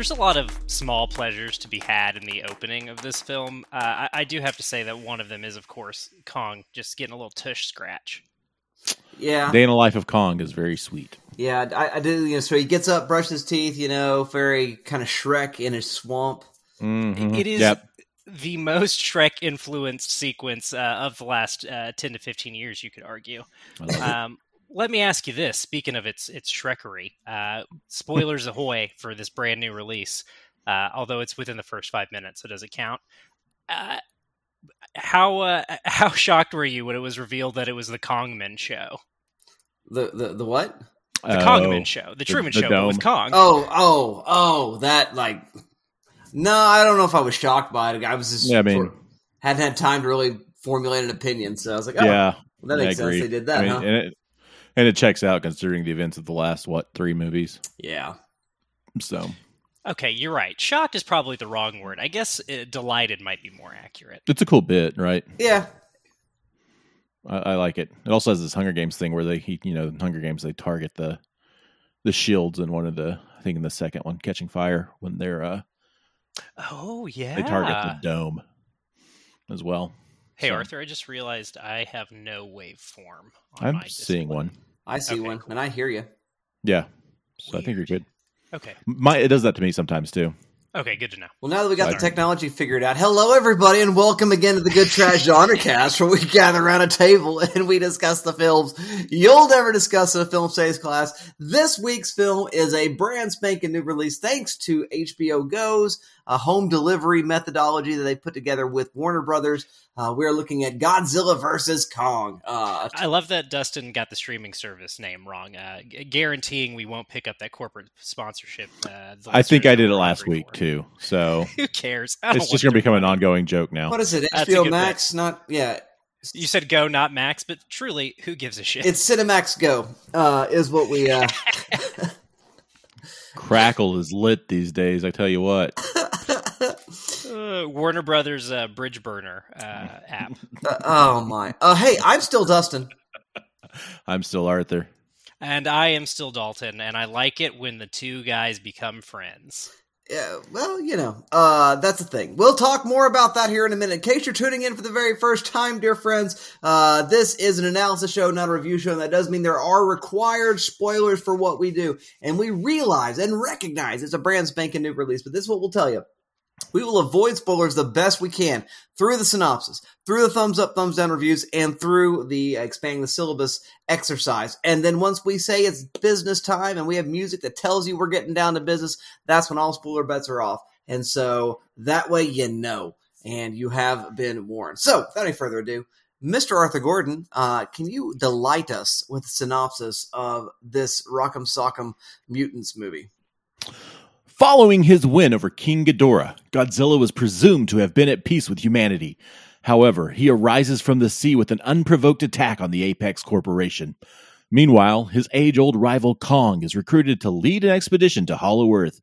But There's a lot of small pleasures to be had in the opening of this film. Uh, I, I do have to say that one of them is, of course, Kong just getting a little tush scratch. Yeah, Day in the Life of Kong is very sweet. yeah. I, I do. You know, so he gets up, brushes his teeth. You know, very kind of Shrek in his swamp. Mhm. It is Yep. the most Shrek influenced sequence uh, of the last uh, 10 to 15 years, you could argue. I love it. Um, let me ask you this: Speaking of its its Shrekery, uh, spoilers ahoy for this brand new release. Uh, although it's within the first five minutes, so does it count? Uh, how uh, how shocked were you when it was revealed that it was the Kongman show, The the the what? the Oh, Kongman show, the Truman the Show, but with. Kong? Oh oh oh. That like. No, I don't know if I was shocked by it. I was just Yeah, I mean- hadn't had time to really formulate an opinion, so I was like, oh, yeah, well, that I makes sense. They did that, I mean, huh? and, it, and it checks out considering the events of the last what three movies. yeah. So Okay, you're right. Shocked is probably the wrong word. I guess uh, delighted might be more accurate. it's a cool bit, right? Yeah. I, I like it. It also has this Hunger Games thing where they, he, you know, Hunger Games they target the the shields in one of the, I think in the second one, catching fire when they're uh Oh yeah. they target the dome as well. Hey So, Arthur, I just realized I have no waveform. On I'm my seeing display. one. I see Okay, one, cool. and I hear you. Yeah, so I think you're good. Okay. My it does that to me sometimes too. Okay, good to know. Well, now that we got the technology figured out, hello everybody, and welcome again to the Good Trash Genre Cast, where we gather around a table and we discuss the films you'll never discuss in a film studies class. This week's film is a brand spanking new release, thanks to HBO Go's a home delivery methodology that they put together with Warner Brothers. Uh, we're looking at Godzilla versus Kong. Uh, I love that Dustin got the streaming service name wrong, uh, gu- guaranteeing we won't pick up that corporate sponsorship. Uh, I think I did it last week for. too. So Who cares? It's just going to become an ongoing joke now. what is it? HBO good Max? Not yeah. You said go, not Max, but truly, who gives a shit? It's Cinemax Go. Uh, is what we. Uh, Crackle is lit these days. I tell you what. Uh, Warner Brothers uh, Bridge Burner uh, app. Uh, oh my! Uh, hey, I'm still Dustin. I'm still Arthur. And I am still Dalton, and I like it when the two guys become friends. Yeah, well, you know, uh, that's the thing. We'll talk more about that here in a minute. In case you're tuning in for the very first time, dear friends, uh, this is an analysis show, not a review show. And that does mean there are required spoilers for what we do. And we realize and recognize it's a brand spanking new release, but this is what we'll tell you. We will avoid spoilers the best we can through the synopsis, through the thumbs up, thumbs down reviews, and through the expanding the syllabus exercise. And then once we say it's business time and we have music that tells you we're getting down to business, that's when all spoiler bets are off. And so that way you know and you have been warned. So without any further ado, Mr. Arthur Gordon, uh, can you delight us with a synopsis of this Rock'em Sock'em Mutants movie? Following his win over King Ghidorah, Godzilla was presumed to have been at peace with humanity. However, he arises from the sea with an unprovoked attack on the Apex Corporation. Meanwhile, his age old rival Kong is recruited to lead an expedition to Hollow Earth.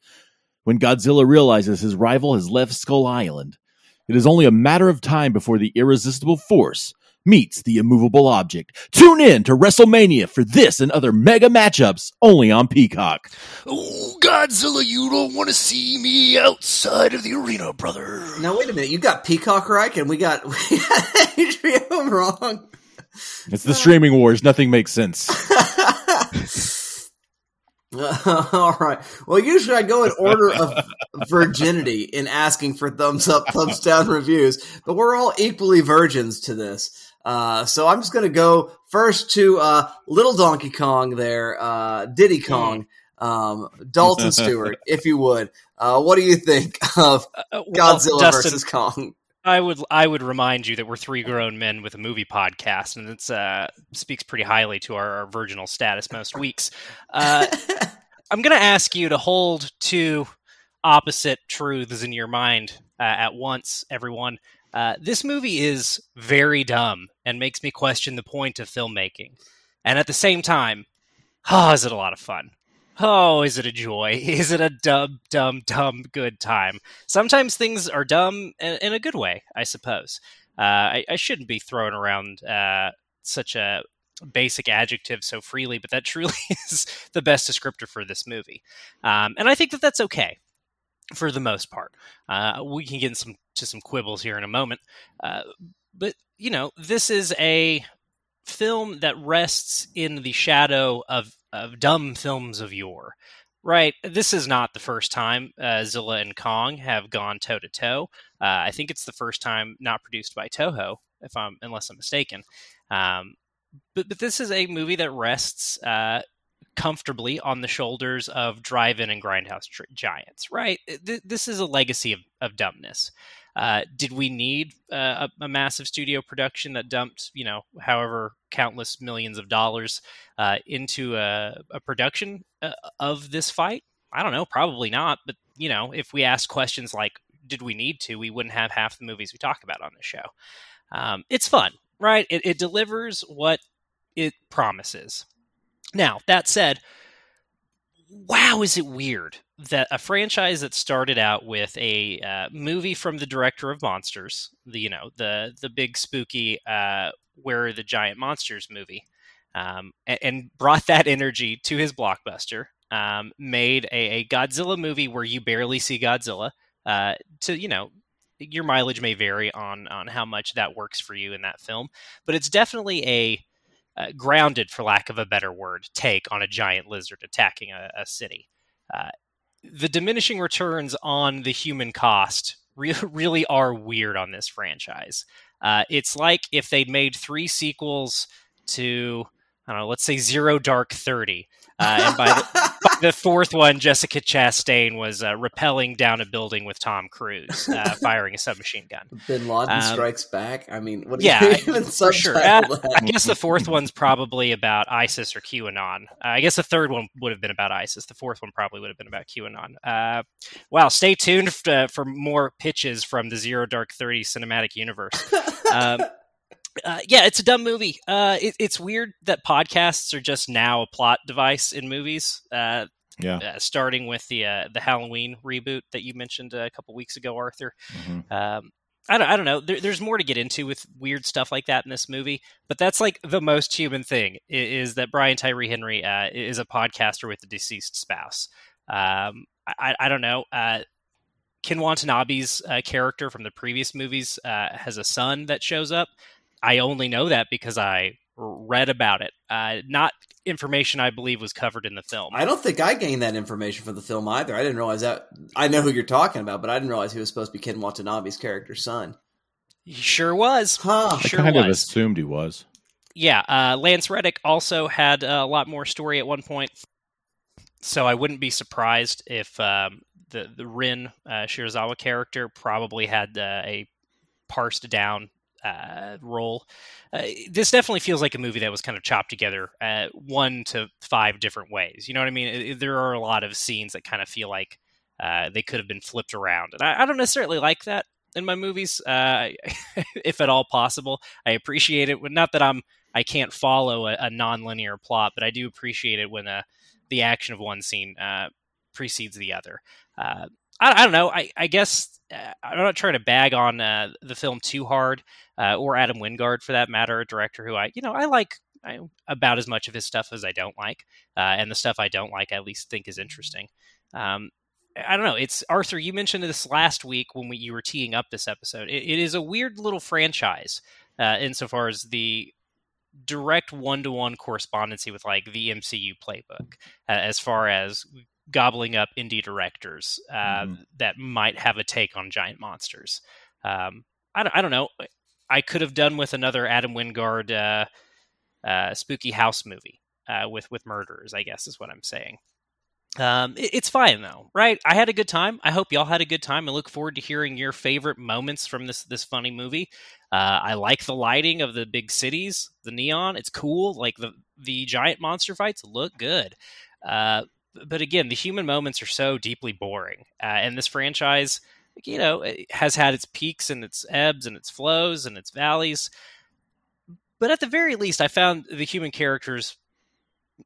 When Godzilla realizes his rival has left Skull Island, it is only a matter of time before the irresistible force meets the immovable object. Tune in to WrestleMania for this and other mega matchups only on Peacock. Oh, Godzilla, you don't want to see me outside of the arena, brother. Now wait a minute, you got Peacock right, and we got, we got HBO wrong. It's the streaming wars. Nothing makes sense. All right. Well, usually I go in order of virginity in asking for thumbs up, thumbs down reviews, but we're all equally virgins to this. Uh, so I'm just going to go first to uh, Little Donkey Kong there, uh, Diddy Kong, um, Dalton Stewart, if you would. Uh, what do you think of Uh, well, Godzilla Dustin, versus Kong? I would I would remind you that we're three grown men with a movie podcast, and it uh, speaks pretty highly to our, our virginal status most weeks. Uh, I'm going to ask you to hold two opposite truths in your mind uh, at once, everyone. Uh, this movie is very dumb and makes me question the point of filmmaking. And at the same time, oh, is it a lot of fun? Oh, is it a joy? Is it a dumb, dumb, dumb good time? Sometimes things are dumb in, a good way, I suppose. Uh, I, I shouldn't be throwing around uh, such a basic adjective so freely, but that truly is the best descriptor for this movie. Um, and I think that that's okay. For the most part. Uh, we can get some to some quibbles here in a moment, uh, but you know, this is a film that rests in the shadow of of dumb films of yore. Right, this is not the first time uh, Zilla and Kong have gone toe to toe. I think it's the first time not produced by Toho, if I'm unless I'm mistaken. Um, but but this is a movie that rests uh, comfortably on the shoulders of drive-in and grindhouse tr- giants. Right, Th- this is a legacy of, of dumbness. Uh, did we need uh, a, a, massive studio production that dumped, you know, however countless millions of dollars uh, into a, a production uh, of this fight? I don't know, probably not. But you know, if we ask questions like, "Did we need to?" we wouldn't have half the movies we talk about on the show. Um, it's fun, right? It, it delivers what it promises. Now, that said, wow, is it weird that a franchise that started out with a uh, movie from the director of Monsters, the you know the the big spooky uh, Where Are the Giant Monsters movie, um, and, and, brought that energy to his blockbuster, um, made a, a, Godzilla movie where you barely see Godzilla. Uh, to you know, your mileage may vary on on how much that works for you in that film, but it's definitely a uh, grounded, for lack of a better word, take on a giant lizard attacking a, a city. Uh, the diminishing returns on the human cost re- really are weird on this franchise. Uh, it's like if they'd made three sequels to, I don't know, let's say Zero Dark Thirty, uh, and by the, the fourth one, Jessica Chastain was uh, rappelling down a building with Tom Cruise, uh, firing a submachine gun. Bin Laden um, strikes back. I mean, what yeah, for sure. Uh, I guess the fourth one's probably about ISIS or QAnon. Uh, I guess the third one would have been about ISIS. The fourth one probably would have been about QAnon. Uh, wow, stay tuned f- uh, for more pitches from the Zero Dark Thirty cinematic universe. Um, uh, yeah, it's a dumb movie. Uh, it, it's weird that podcasts are just now a plot device in movies. Uh, yeah, uh, starting with the uh, the Halloween reboot that you mentioned a couple weeks ago, Arthur. Mm-hmm. Um, I don't, I don't know. There, there's more to get into with weird stuff like that in this movie, but that's like the most human thing is, is that Brian Tyree Henry uh, is a podcaster with a deceased spouse. Um, I, I, don't know. Ken Watanabe's character from the previous movies has a son that shows up. I only know that because I read about it. Uh, not information I believe was covered in the film. I don't think I gained that information from the film either. I didn't realize that. I know who you're talking about, but I didn't realize he was supposed to be Ken Watanabe's character's son. He sure was. Huh. He sure I kind was. of assumed he was. Yeah, uh, Lance Reddick also had a lot more story at one point, so I wouldn't be surprised if um, the the Ren uh, Serizawa character probably had uh, a parsed down uh, role. Uh, this definitely feels like a movie that was kind of chopped together uh, one to five different ways. You know what I mean? It, there are a lot of scenes that kind of feel like uh, they could have been flipped around, and I, I don't necessarily like that in my movies, uh, if at all possible. I appreciate it. Not that I'm I can't follow a, a non-linear plot, but I do appreciate it when uh, the action of one scene precedes the other. I, I, don't know. I, I guess uh, I'm not trying to bag on uh, the film too hard, uh, or Adam Wingard for that matter, a director who I, you know, I like I, about as much of his stuff as I don't like, uh, and the stuff I don't like, I at least think is interesting. Um, I don't know. It's Arthur. You mentioned this last week when we, you were teeing up this episode. it, it is a weird little franchise uh, insofar as the direct one-to-one correspondency with like the MCU playbook, uh, as far as gobbling up indie directors uh, mm-hmm. that might have a take on giant monsters. Um, I, don't, I don't know. I could have done with another Adam Wingard uh, uh, spooky house movie uh, with with murderers. I guess is what I'm saying. Um, it, it's fine though, right? I had a good time. I hope y'all had a good time. I look forward to hearing your favorite moments from this this funny movie. Uh, I like the lighting of the big cities, the neon. It's cool. Like the the giant monster fights look good. Uh, but again, the human moments are so deeply boring. Uh, and this franchise, you know, has had its peaks and its ebbs and its flows and its valleys. But at the very least, I found the human characters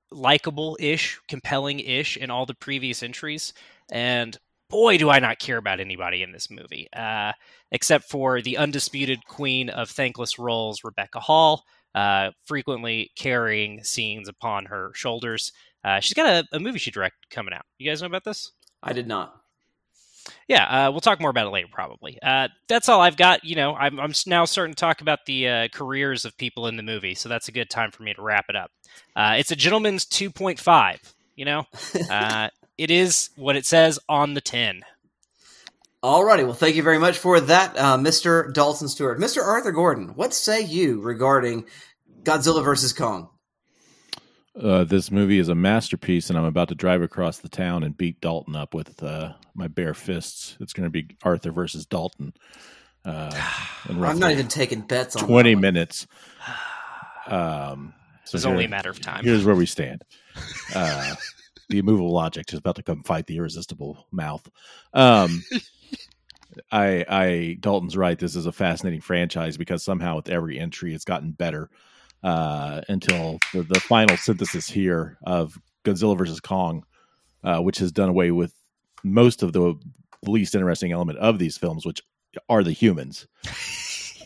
likable ish, compelling ish in all the previous entries. And boy, do I not care about anybody in this movie, uh, except for the undisputed queen of thankless roles, Rebecca Hall, uh, frequently carrying scenes upon her shoulders. Uh, she's got a, a, movie she directed coming out. You guys know about this? I did not. yeah, uh, we'll talk more about it later, probably. Uh, that's all I've got. You know, I'm, I'm now starting to talk about the uh, careers of people in the movie, so that's a good time for me to wrap it up. Uh, it's a gentleman's 2.5. You know, uh, it is what it says on the tin. Alrighty, well, thank you very much for that, uh, Mr. Dalton Stewart. Mr. Arthur Gordon, what say you regarding Godzilla versus Kong? Uh, this movie is a masterpiece, and I'm about to drive across the town and beat Dalton up with uh, my bare fists. It's going to be Arthur versus Dalton. Uh, I'm not even taking bets on 20 that minutes. Um, so It's here- only a matter of time. Here's where we stand. Uh, the immovable object is about to come fight the irresistible mouth. Um, I, I, Dalton's right. This is a fascinating franchise because somehow with every entry, it's gotten better uh, until the, the final synthesis here of Godzilla versus Kong, uh, which has done away with most of the least interesting element of these films, which are the humans.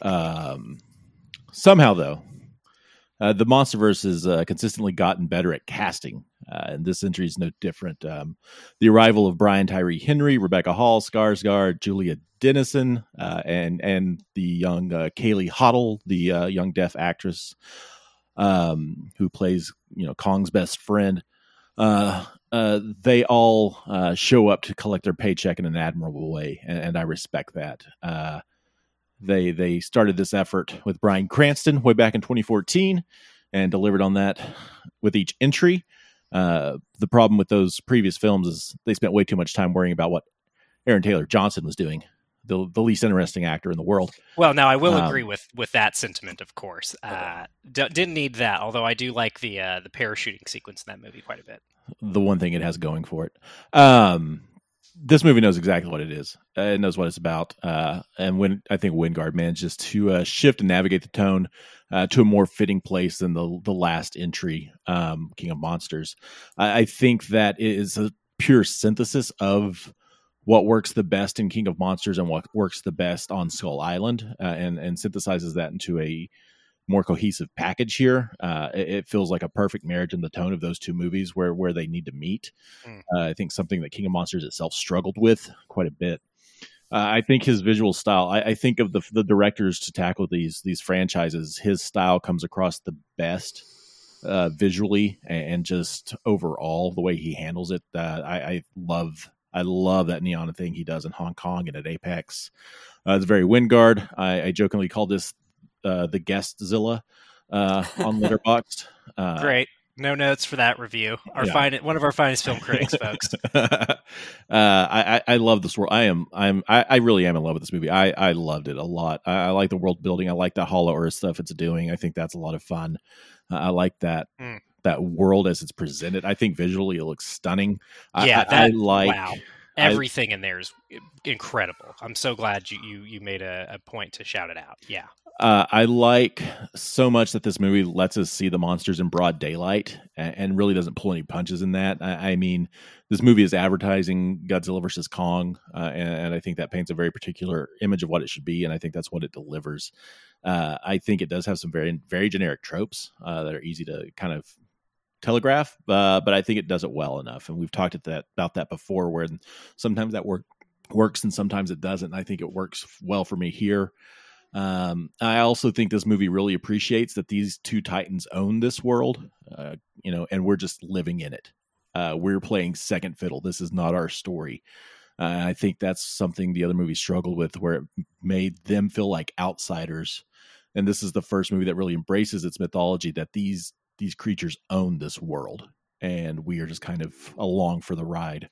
Um, somehow, though, uh, the MonsterVerse has uh, consistently gotten better at casting, uh, and this entry is no different. Um, the arrival of Brian Tyree Henry, Rebecca Hall, Skarsgård, Julian Dennison, uh, and and the young uh, Kaylee Hottle, the uh, young deaf actress um, who plays you know Kong's best friend. They all show up to collect their paycheck in an admirable way, and, and I respect that. They they started this effort with Bryan Cranston way back in 2014 and delivered on that with each entry. Uh, the problem with those previous films is they spent way too much time worrying about what Aaron Taylor Johnson was doing, the the least interesting actor in the world. Well, now I will Um, agree with with that sentiment, of course. Uh, d- didn't need that, although I do like the uh, the parachuting sequence in that movie quite a bit. the one thing it has going for it. Um, this movie knows exactly what it is. Uh, it knows what it's about. Uh, and when I think Wingard manages to uh, shift and navigate the tone uh, to a more fitting place than the the last entry, um, King of Monsters, I, I think that it is a pure synthesis of what works the best in King of Monsters and what works the best on Skull Island, uh, and and synthesizes that into a more cohesive package here. Uh, it, it feels like a perfect marriage in the tone of those two movies where where they need to meet. Mm. Uh, I think something that King of Monsters itself struggled with quite a bit. Uh, I think his visual style. I, I think of the the directors to tackle these these franchises. His style comes across the best uh, visually and, and just overall the way he handles it. Uh, I, I love I love that neon thing he does in Hong Kong and at Apex. Uh, it's very Wingard. I, I jokingly call this uh, the guest Zilla uh, on Letterboxd. Uh, Great, no notes for that review. Our Yeah. fine, one of our finest film critics, folks. uh, I, I love this world. I am I'm I, I really am in love with this movie. I I loved it a lot. I, I like the world building. I like that Hollow Earth stuff it's doing. I think that's a lot of fun. Uh, I like that Mm. that world as it's presented. I think visually it looks stunning. Yeah, I, I like. wow. Everything in there is incredible. I'm so glad you you, you made a, a point to shout it out. Yeah. Uh, I like so much that this movie lets us see the monsters in broad daylight and, and really doesn't pull any punches in that. I, I mean, this movie is advertising Godzilla versus Kong, uh, and, and I think that paints a very particular image of what it should be, and I think that's what it delivers. Uh, I think it does have some very very generic tropes uh, that are easy to kind of telegraph, uh, but I think it does it well enough. And we've talked at that about that before, where sometimes that work works and sometimes it doesn't. And I think it works well for me here. Um, I also think this movie really appreciates that these two titans own this world, uh, you know, and we're just living in it. Uh, we're playing second fiddle. This is not our story. Uh, I think that's something the other movies struggled with, where it made them feel like outsiders. And this is the first movie that really embraces its mythology that these these creatures own this world, and we are just kind of along for the ride.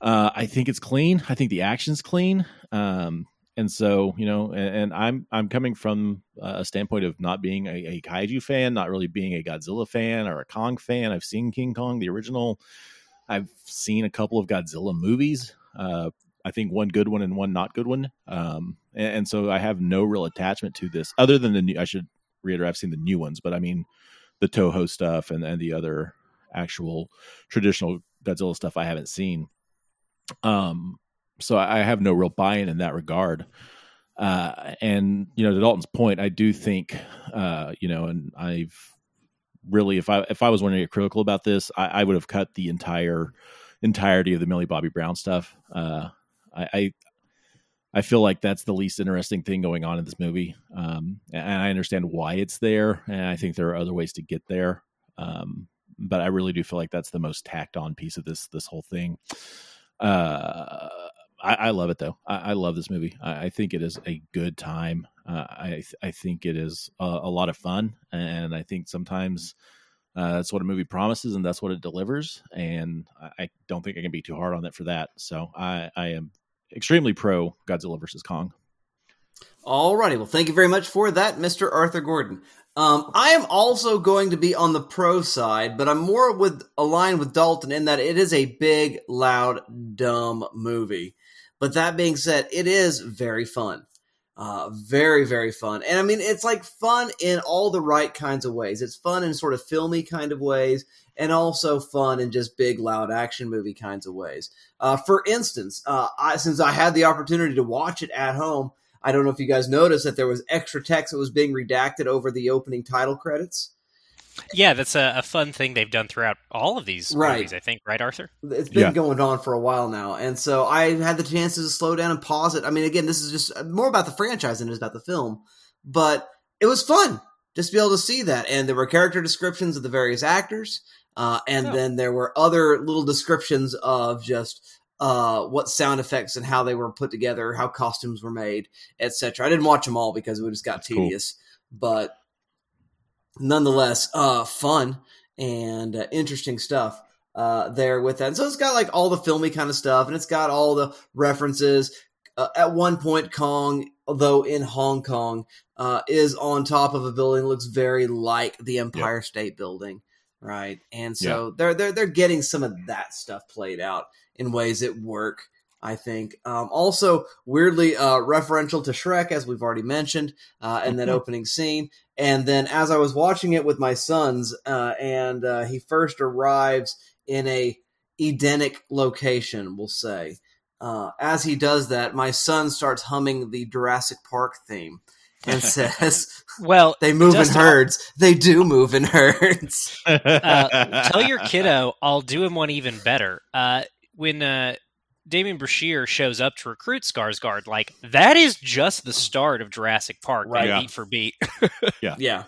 Uh, I think it's clean. I think the action's clean. Um, and so you know and, and i'm i'm coming from a standpoint of not being a, a kaiju fan not really being a godzilla fan or a kong fan i've seen king kong the original i've seen a couple of godzilla movies uh, i think one good one and one not good one um, and, and so i have no real attachment to this other than the new i should reiterate i've seen the new ones but i mean the toho stuff and, and the other actual traditional godzilla stuff i haven't seen um so I have no real buy-in in that regard. Uh, and you know, to Dalton's point, I do think, uh, you know, and I've really, if I if I was wanting to get critical about this, I, I would have cut the entire entirety of the Millie Bobby Brown stuff. Uh, I, I I feel like that's the least interesting thing going on in this movie, um, and I understand why it's there, and I think there are other ways to get there. Um, but I really do feel like that's the most tacked on piece of this this whole thing. Uh, I, I love it though. I, I love this movie. I, I, think it is a good time. Uh, I I think it is a, a, lot of fun, and I think sometimes uh, that's what a movie promises, and that's what it delivers. And I, don't think I can be too hard on it for that. So I, I am extremely pro Godzilla versus Kong. All righty. well, thank you very much for that, Mr. Arthur Gordon. Um, I am also going to be on the pro side, but I'm more with aligned with Dalton in that it is a big, loud, dumb movie. But that being said, it is very fun. Uh, very, very fun. And I mean, it's like fun in all the right kinds of ways. It's fun in sort of filmy kind of ways, and also fun in just big, loud action movie kinds of ways. Uh, for instance, uh, I, since I had the opportunity to watch it at home, I don't know if you guys noticed that there was extra text that was being redacted over the opening title credits. Yeah, that's a, a fun thing they've done throughout all of these right. movies, I think, right, Arthur? It's been yeah. going on for a while now. And so I had the chances to slow down and pause it. I mean, again, this is just more about the franchise than it is about the film, but it was fun just to be able to see that. And there were character descriptions of the various actors. Uh, and oh. then there were other little descriptions of just uh, what sound effects and how they were put together, how costumes were made, etc. I didn't watch them all because it just got That's tedious, cool. but nonetheless, uh, fun and uh, interesting stuff uh, there with that. And so it's got like all the filmy kind of stuff, and it's got all the references. Uh, at one point, Kong, though in Hong Kong, uh, is on top of a building that looks very like the Empire yep. State Building, right? And so yep. they're they're they're getting some of that stuff played out in ways that work. I think. Um, also, weirdly uh, referential to Shrek, as we've already mentioned, uh, in that mm-hmm. opening scene. And then, as I was watching it with my sons, uh, and uh, he first arrives in a Edenic location, we'll say. Uh, as he does that, my son starts humming the Jurassic Park theme and says, "Well, they move in herds. They do move in herds." Uh, tell your kiddo I'll do him one even better. Uh, when uh, Demian Bichir shows up to recruit Skarsgård, like that is just the start of Jurassic Park, right? Yeah. Beat for beat. yeah, yeah.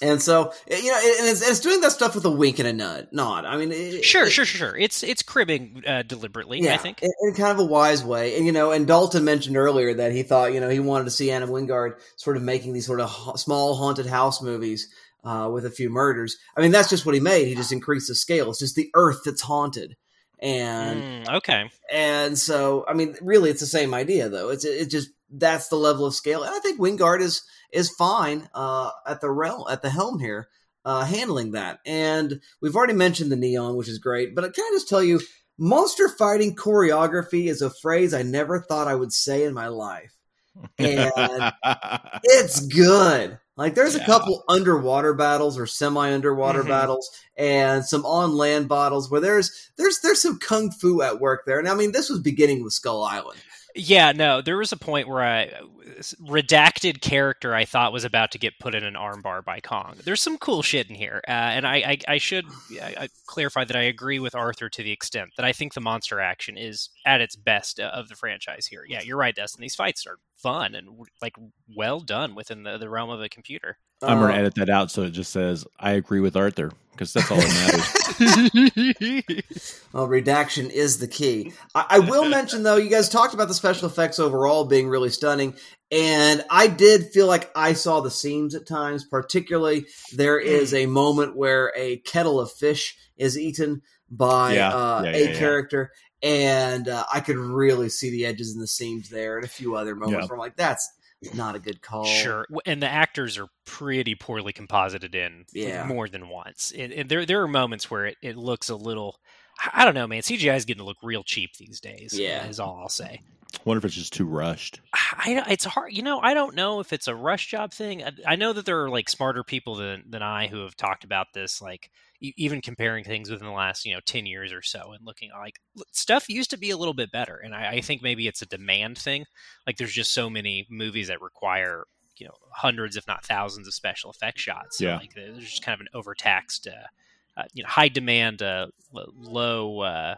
And so you know, and it's, it's, doing that stuff with a wink and a nod. Nod. I mean, it, sure, it, sure, sure, sure. It's it's cribbing uh, deliberately. Yeah, I think in, in, kind of a wise way. And you know, and Dalton mentioned earlier that he thought you know he wanted to see Adam Wingard sort of making these sort of ha- small haunted house movies uh, with a few murders. I mean, that's just what he made. He just increased the scale. It's just the Earth that's haunted and mm, okay. and so i mean really it's the same idea though. It's it just that's the level of scale. And i think wingard is is fine uh at the realm at the helm here uh handling that. And we've already mentioned the neon which is great. But I can i just tell you monster fighting choreography is a phrase i never thought i would say in my life and it's good like there's yeah. a couple underwater battles or semi underwater mm-hmm. battles and some on land battles where there's there's there's some kung fu at work there. And I mean this was beginning with Skull Island. Yeah, no, there was a point where I redacted character I thought was about to get put in an armbar by Kong. There's some cool shit in here, uh, and I, I, I should I, clarify that I agree with Arthur to the extent that I think the monster action is at its best uh, of the franchise here. Yeah, you're right, Dustin. These fights are fun and like well done within the, the realm of a computer. I'm going to uh, edit that out so it just says I agree with Arthur because that's all that matters. well, redaction is the key. I, I, will mention though, you guys talked about the special effects overall being really stunning, and I did feel like I saw the seams at times. Particularly, there is a moment where a kettle of fish is eaten by yeah. Uh, yeah, yeah, a character, and uh, I could really see the edges and the seams there, and a few other moments where I'm like, "That's not a good call." Sure, and the actors are pretty poorly composited in, yeah. more than once. And, and, there there are moments where it, it looks a little, I don't know, man. CGI is getting to look real cheap these days. Yeah, is all I'll say. I wonder if it's just too rushed. I, it's hard, you know. I don't know if it's a rush job thing. I, I know that there are like smarter people than than I who have talked about this, like even comparing things within the last you know 10 years or so and looking like stuff used to be a little bit better. And I, I, think maybe it's a demand thing. Like there's just so many movies that require you know hundreds if not thousands of special effects shots. So yeah. like there's just kind of an overtaxed uh, uh, you know high demand uh, low uh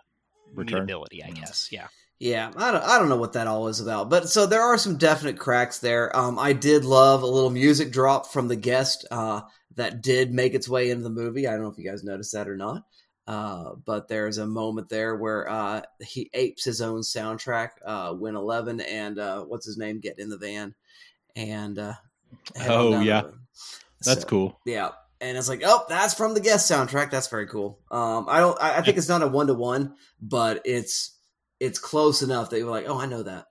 return. i guess. Yeah. Yeah, I don't, I don't know what that all is about, but so there are some definite cracks there. Um, I did love a little music drop from the guest uh, that did make its way into the movie. I don't know if you guys noticed that or not, uh, but there's a moment there where uh, he apes his own soundtrack. Uh, when Eleven and uh, what's his name get in the van, and uh, Oh, yeah. That's So- cool. yeah, and it's like, oh, that's from the guest soundtrack. That's very cool. Um, I don't. I, I think it's not a one to one, but it's it's close enough that you're like, oh, I know that.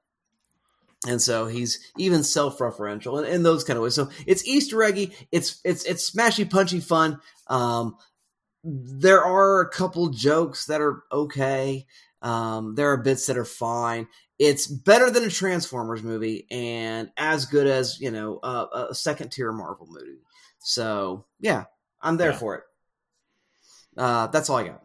And so he's even self-referential in, in those kind of ways. So it's Easter eggy. It's it's it's smashy, punchy fun. Um, there are a couple jokes that are okay. Um, there are bits that are fine. It's better than a Transformers movie and as good as you know uh, a second tier Marvel movie. So yeah, I'm there Yeah. for it. Uh, that's all I got.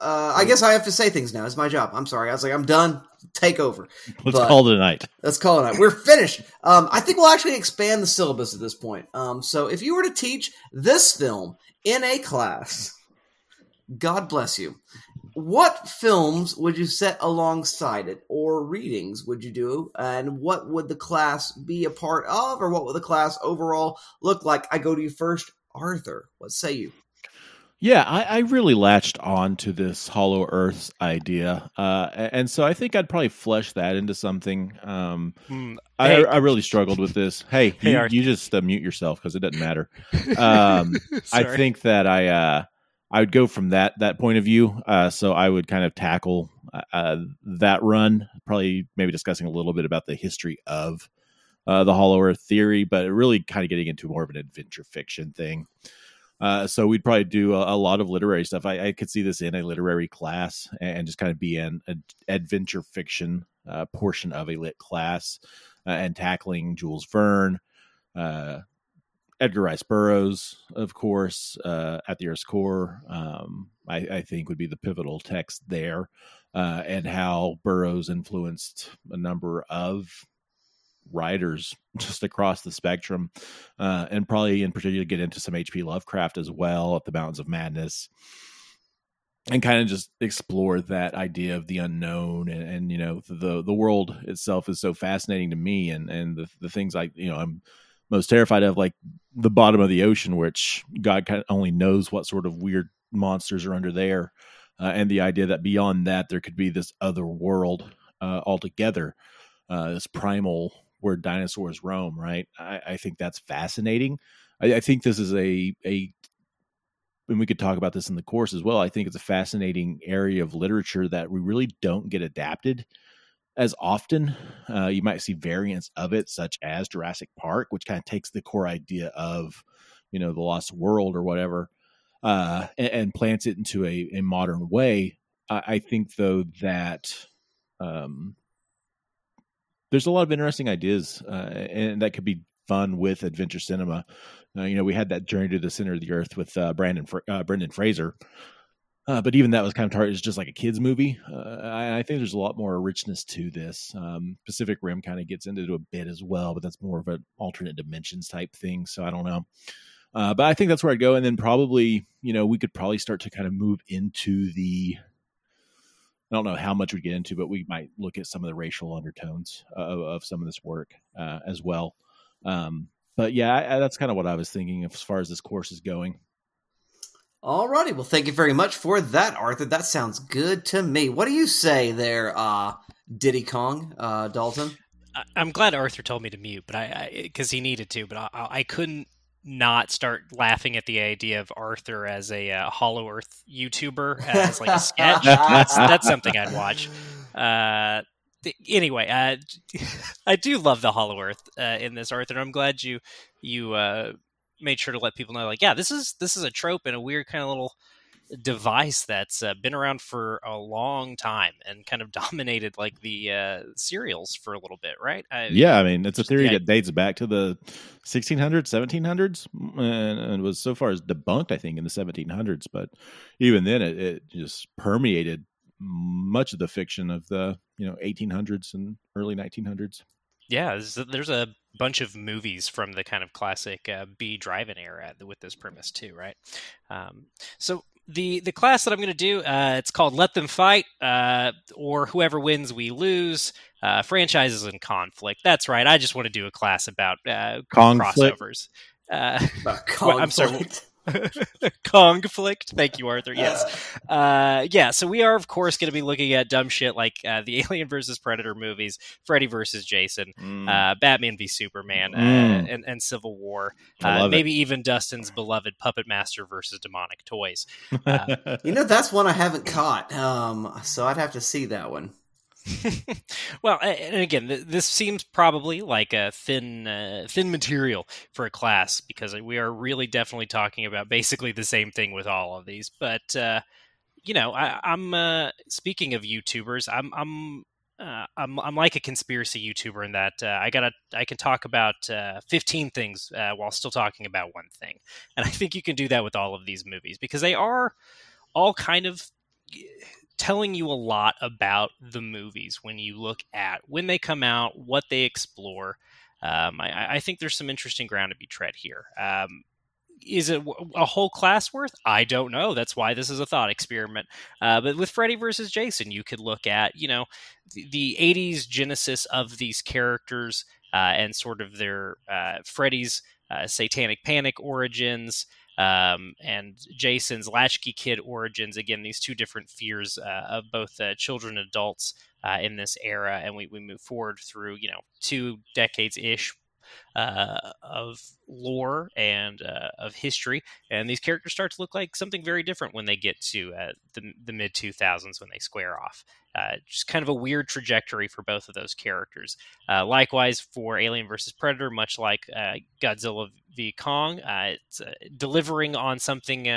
Uh, I guess I have to say things now. It's my job. I'm sorry. I was like, I'm done. Take over. Let's But- call it a night. Let's call it night. We're finished. Um, I think we'll actually expand the syllabus at this point. Um, so if you were to teach this film in a class, God bless you. What films would you set alongside it, or readings would you do, and what would the class be a part of, or what would the class overall look like? I go to you first, Arthur. What say you? Yeah, I, I really latched on to this Hollow Earth idea, uh, and so I think I'd probably flesh that into something. Um, Hmm. I, Hey. I really struggled with this. Hey, Hey, you, you just uh, mute yourself because it doesn't matter. Um, I think that I uh, I would go from that that point of view. Uh, so I would kind of tackle uh, that run, probably maybe discussing a little bit about the history of uh, the Hollow Earth theory, but really kind of getting into more of an adventure fiction thing. Uh, so we'd probably do a, a lot of literary stuff. I, I could see this in a literary class and just kind of be an ad- adventure fiction uh, portion of a lit class uh, and tackling Jules Verne, uh, Edgar Rice Burroughs, of course, uh, at the Earth's core. Um, I, I think would be the pivotal text there, uh, and how Burroughs influenced a number of writers just across the spectrum, uh, and probably in particular get into some H.P. Lovecraft as well at the Mountains of Madness and kind of just explore that idea of the unknown and, and you know the the world itself is so fascinating to me and and the, the things I you know I'm most terrified of like the bottom of the ocean which God kind of only knows what sort of weird monsters are under there uh, and the idea that beyond that there could be this other world uh, altogether uh, this primal where dinosaurs roam right I, I think that's fascinating I, I think this is a a and we could talk about this in the course as well. I think it's a fascinating area of literature that we really don't get adapted as often. Uh, you might see variants of it, such as Jurassic Park, which kind of takes the core idea of, you know, the lost world or whatever, uh, and, and plants it into a, a modern way. I, I think, though, that um, there's a lot of interesting ideas, uh, and that could be fun with adventure cinema. Uh, you know, we had that journey to the center of the earth with uh, Brandon uh, Brendan Fraser, uh, but even that was kind of targeted as just like a kids movie. Uh, I, I think there's a lot more richness to this. Um, Pacific Rim kind of gets into it a bit as well, but that's more of an alternate dimensions type thing. So I don't know. Uh, but I think that's where I'd go, and then probably, you know, we could probably start to kind of move into the. I don't know how much we get into, but we might look at some of the racial undertones of, of some of this work uh, as well. Um, but yeah, I, I, that's kind of what I was thinking as far as this course is going. Alrighty, well, thank you very much for that, Arthur. That sounds good to me. What do you say there, uh, Diddy Kong, uh, Dalton? I- I'm glad Arthur told me to mute, but I because he needed to, but I, I couldn't not start laughing at the idea of Arthur as a uh, Hollow Earth YouTuber as like a sketch. that's that's something I'd watch. Uh, anyway, uh, I do love the Hollow Earth uh, in this Arthur. I'm glad you you uh, made sure to let people know, like, yeah, this is this is a trope and a weird kind of little device that's uh, been around for a long time and kind of dominated like the uh, serials for a little bit, right? I, Yeah, I mean, it's a theory the- that dates back to the 1600s, 1700s, and, and was so far as debunked, I think, in the 1700s. But even then, it, it just permeated much of the fiction of the you know 1800s and early 1900s. Yeah, there's a, there's a bunch of movies from the kind of classic uh, B drive-in era with this premise too, right? Um, so the the class that I'm going to do, uh, it's called "Let Them Fight," uh, or whoever wins, we lose. Uh, franchises in conflict. That's right. I just want to do a class about uh, Conflict. crossovers. Uh, About Well, I'm sorry. conflict. conflict. Thank you, Arthur. Yes. Uh, yeah. So we are, of course, going to be looking at dumb shit like uh, the Alien versus Predator movies, Freddy versus Jason, Mm. uh, Batman v Superman, uh, Mm. and, and Civil War. I Uh, love it. maybe even Dustin's beloved Puppet Master versus Demonic Toys. uh, You know, that's one I haven't caught. Um, so I'd have to see that one. Well, and again, this seems probably like a thin, uh, thin material for a class because we are really definitely talking about basically the same thing with all of these. But uh, you know, I, I'm uh, speaking of YouTubers. I'm I'm uh, I'm I'm like a conspiracy YouTuber in that uh, I gotta I can talk about uh, 15 things while still talking about one thing, and I think you can do that with all of these movies because they are all kind of telling you a lot about the movies when you look at when they come out, what they explore. Um, I, I think there's some interesting ground to be tread here. Um, is it a whole class worth? I don't know. That's why this is a thought experiment. Uh, but with Freddy versus Jason, you could look at you know the, the '80s genesis of these characters uh, and sort of their uh, Freddy's uh, Satanic Panic origins um, and Jason's Latchkey Kid origins. Again, these two different fears uh, of both uh, children and adults uh, in this era, and we, we move forward through you know two decades ish. Uh, of lore and uh, of history, and these characters start to look like something very different when they get to uh, the, the mid 2000s when they square off. Uh, just kind of a weird trajectory for both of those characters. Uh, likewise, for Alien versus Predator, much like uh, Godzilla v Kong, it's delivering on something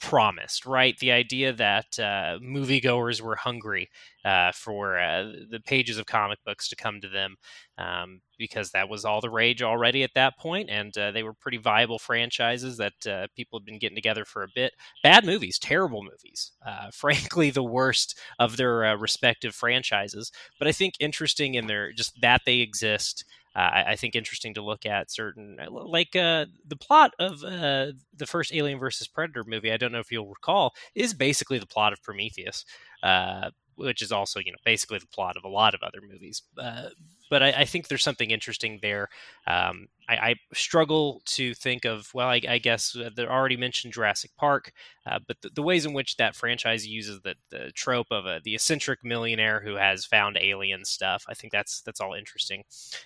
promised, right? The idea that uh, moviegoers were hungry uh, for uh, the pages of comic books to come to them um, because that was all the rage already at that point, and uh, they were pretty viable franchises that uh, people had been getting together for a bit. Bad movies, terrible movies, uh, frankly, the worst of their respective franchises. But I think interesting in their just that they exist. Uh, I, I think interesting to look at certain like uh, the plot of uh, the first Alien versus Predator movie. I don't know if you'll recall is basically the plot of Prometheus, uh, which is also you know basically the plot of a lot of other movies. Uh, but I, I think there's something interesting there. Um, I, I struggle to think of well, I, I guess uh, they already mentioned Jurassic Park, uh, but the, the ways in which that franchise uses the, the trope of a, the eccentric millionaire who has found alien stuff, I think that's that's all interesting.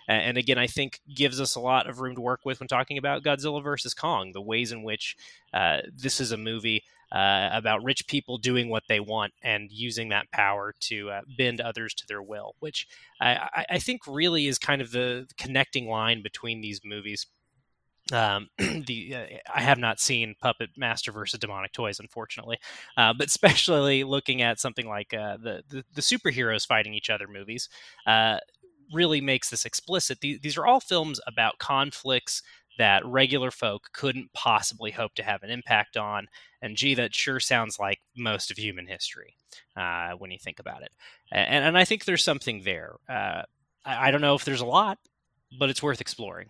And, and again, I think gives us a lot of room to work with when talking about Godzilla versus Kong. The ways in which uh, this is a movie uh, about rich people doing what they want and using that power to uh, bend others to their will, which I, I, think really is kind of the connecting line between these movies. Um, the uh, I have not seen Puppet Master versus Demonic Toys, unfortunately, uh, but especially looking at something like uh, the, the the superheroes fighting each other movies, uh, really makes this explicit. These, these are all films about conflicts that regular folk couldn't possibly hope to have an impact on. And gee, that sure sounds like most of human history uh, when you think about it. And, and I think there's something there. Uh, I, I don't know if there's a lot, but it's worth exploring.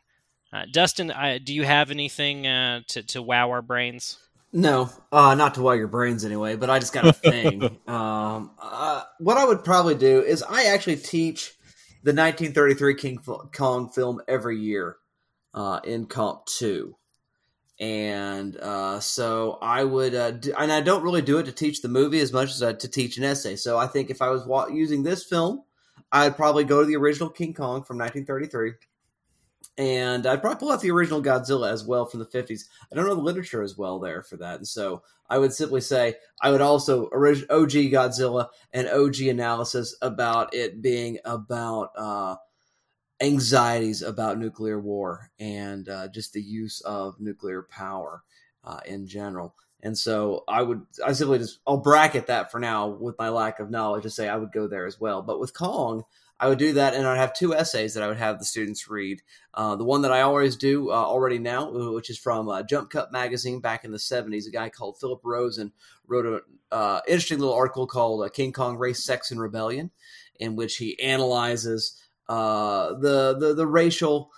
Uh, Dustin, I, do you have anything uh, to, to wow our brains? No, uh, not to wow your brains anyway, but I just got a thing. um, uh, what I would probably do is I actually teach the 1933 King Kong film every year uh, in Comp 2. And uh, so I would, uh, and I don't really do it to teach the movie as much as uh, to teach an essay. So I think if I was wa- using this film, I'd probably go to the original King Kong from 1933 and I'd probably pull out the original Godzilla as well from the 50s. I don't know the literature as well there for that. And so I would simply say I would also orig- OG Godzilla and OG analysis about it being about uh, anxieties about nuclear war and uh, just the use of nuclear power uh, in general. And so I would, I simply just, I'll bracket that for now with my lack of knowledge to say I would go there as well. But with Kong, I would do that, and I'd have two essays that I would have the students read. Uh, the one that I always do uh, already now, which is from uh, Jump Cut magazine back in the '70s. A guy called Philip Rosen wrote an uh, interesting little article called uh, "King Kong: Race, Sex, and Rebellion," in which he analyzes uh, the, the the racial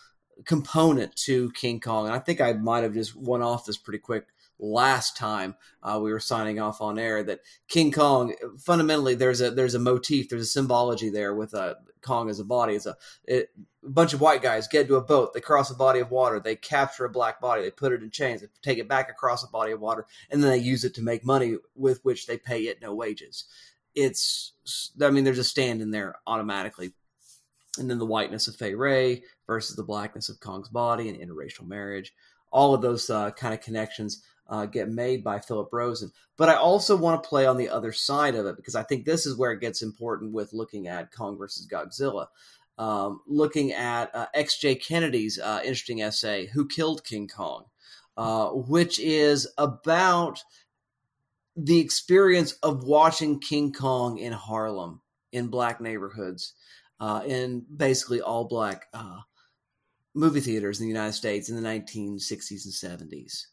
component to King Kong. And I think I might have just won off this pretty quick last time uh, we were signing off on air that King Kong fundamentally there's a there's a motif there's a symbology there with a Kong as a body. It's a, it, a bunch of white guys get into a boat they cross a body of water they capture a black body they put it in chains they take it back across a body of water and then they use it to make money with which they pay it no wages. It's I mean there's a stand in there automatically and then the whiteness of Fay Wray versus the blackness of Kong's body and interracial marriage all of those uh, kind of connections uh, get made by Philip Rosen. But I also want to play on the other side of it because I think this is where it gets important with looking at Kong versus Godzilla. Um, looking at uh, X.J. Kennedy's uh, interesting essay, Who Killed King Kong, uh, which is about the experience of watching King Kong in Harlem, in black neighborhoods, uh, in basically all black movie theaters in the United States in the 1960s and 70s.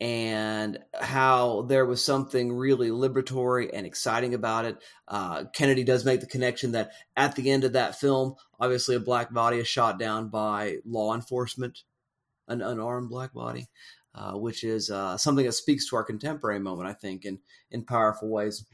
And how there was something really liberatory and exciting about it. Uh, Kennedy does make the connection that at the end of that film, obviously a black body is shot down by law enforcement, an unarmed black body, uh, which is uh, something that speaks to our contemporary moment, I think, in, in powerful ways.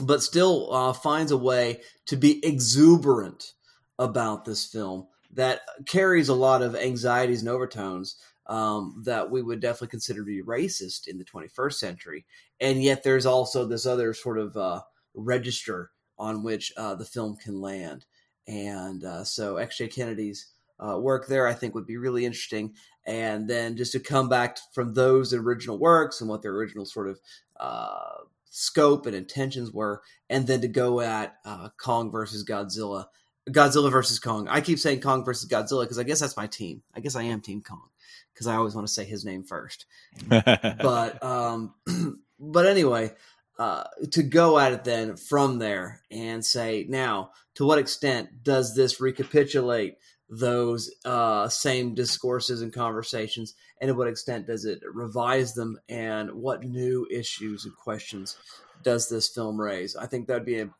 But still uh, finds a way to be exuberant about this film that carries a lot of anxieties and overtones um, that we would definitely consider to be racist in the 21st century. And yet there's also this other sort of uh, register on which uh, the film can land. And uh, so X.J. Kennedy's uh, work there, I think, would be really interesting. And then just to come back from those original works and what their original sort of uh, scope and intentions were, and then to go at uh, Kong versus Godzilla Godzilla versus Kong. I keep saying Kong versus Godzilla because I guess that's my team. I guess I am Team Kong because I always want to say his name first. but um, but anyway, uh, to go at it then from there and say now to what extent does this recapitulate those uh, same discourses and conversations, and to what extent does it revise them, and what new issues and questions does this film raise? I think that'd be a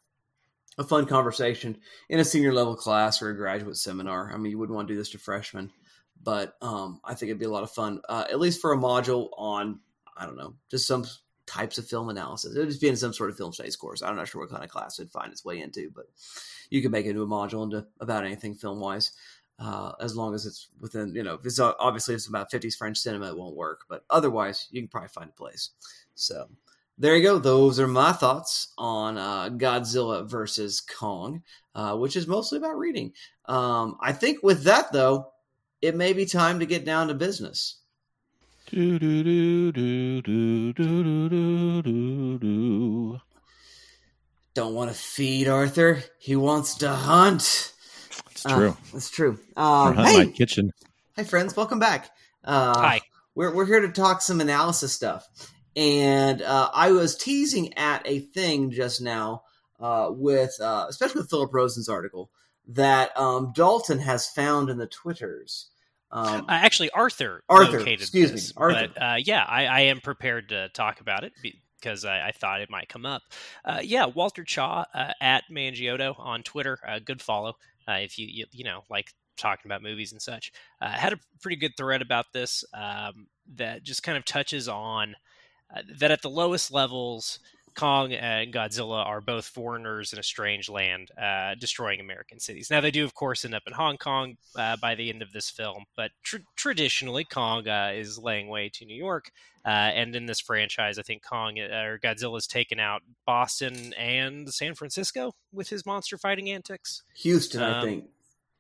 a fun conversation in a senior level class or a graduate seminar. I mean, you wouldn't want to do this to freshmen, but um, I think it'd be a lot of fun, uh, at least for a module on, I don't know, just some types of film analysis. It would just be in some sort of film studies course. I'm not sure what kind of class it'd find its way into, but you could make it into a module into about anything film wise uh, as long as it's within, you know, it's uh, obviously it's about 50s French cinema, it won't work, but otherwise you can probably find a place. So there you go. Those are my thoughts on uh, Godzilla versus Kong, uh, which is mostly about reading. Um, I think with that, though, it may be time to get down to business. Do, do, do, Don't want to feed Arthur. He wants to hunt. It's true. Uh, it's true. Um, hey, my kitchen. Hi, friends. Welcome back. Uh, Hi. We're, we're here to talk some analysis stuff. And uh, I was teasing at a thing just now uh, with, uh, especially with Philip Rosen's article, that um, Dalton has found in the Twitters. Um, Uh, actually, Arthur, Arthur, located excuse me, Arthur. But uh, yeah, I, I am prepared to talk about it because I, I thought it might come up. Uh, yeah, Walter Chaw uh, at Mangiotto on Twitter, uh, good follow uh, if you, you you know like talking about movies and such. Uh, had a pretty good thread about this um, that just kind of touches on uh, that at the lowest levels. Kong and Godzilla are both foreigners in a strange land, uh, destroying American cities. Now, they do, of course, end up in Hong Kong uh, by the end of this film, but tr- traditionally, Kong uh, is laying way to New York. Uh, and in this franchise, I think Kong or Godzilla Godzilla's taken out Boston and San Francisco with his monster fighting antics. Houston, I Um, think.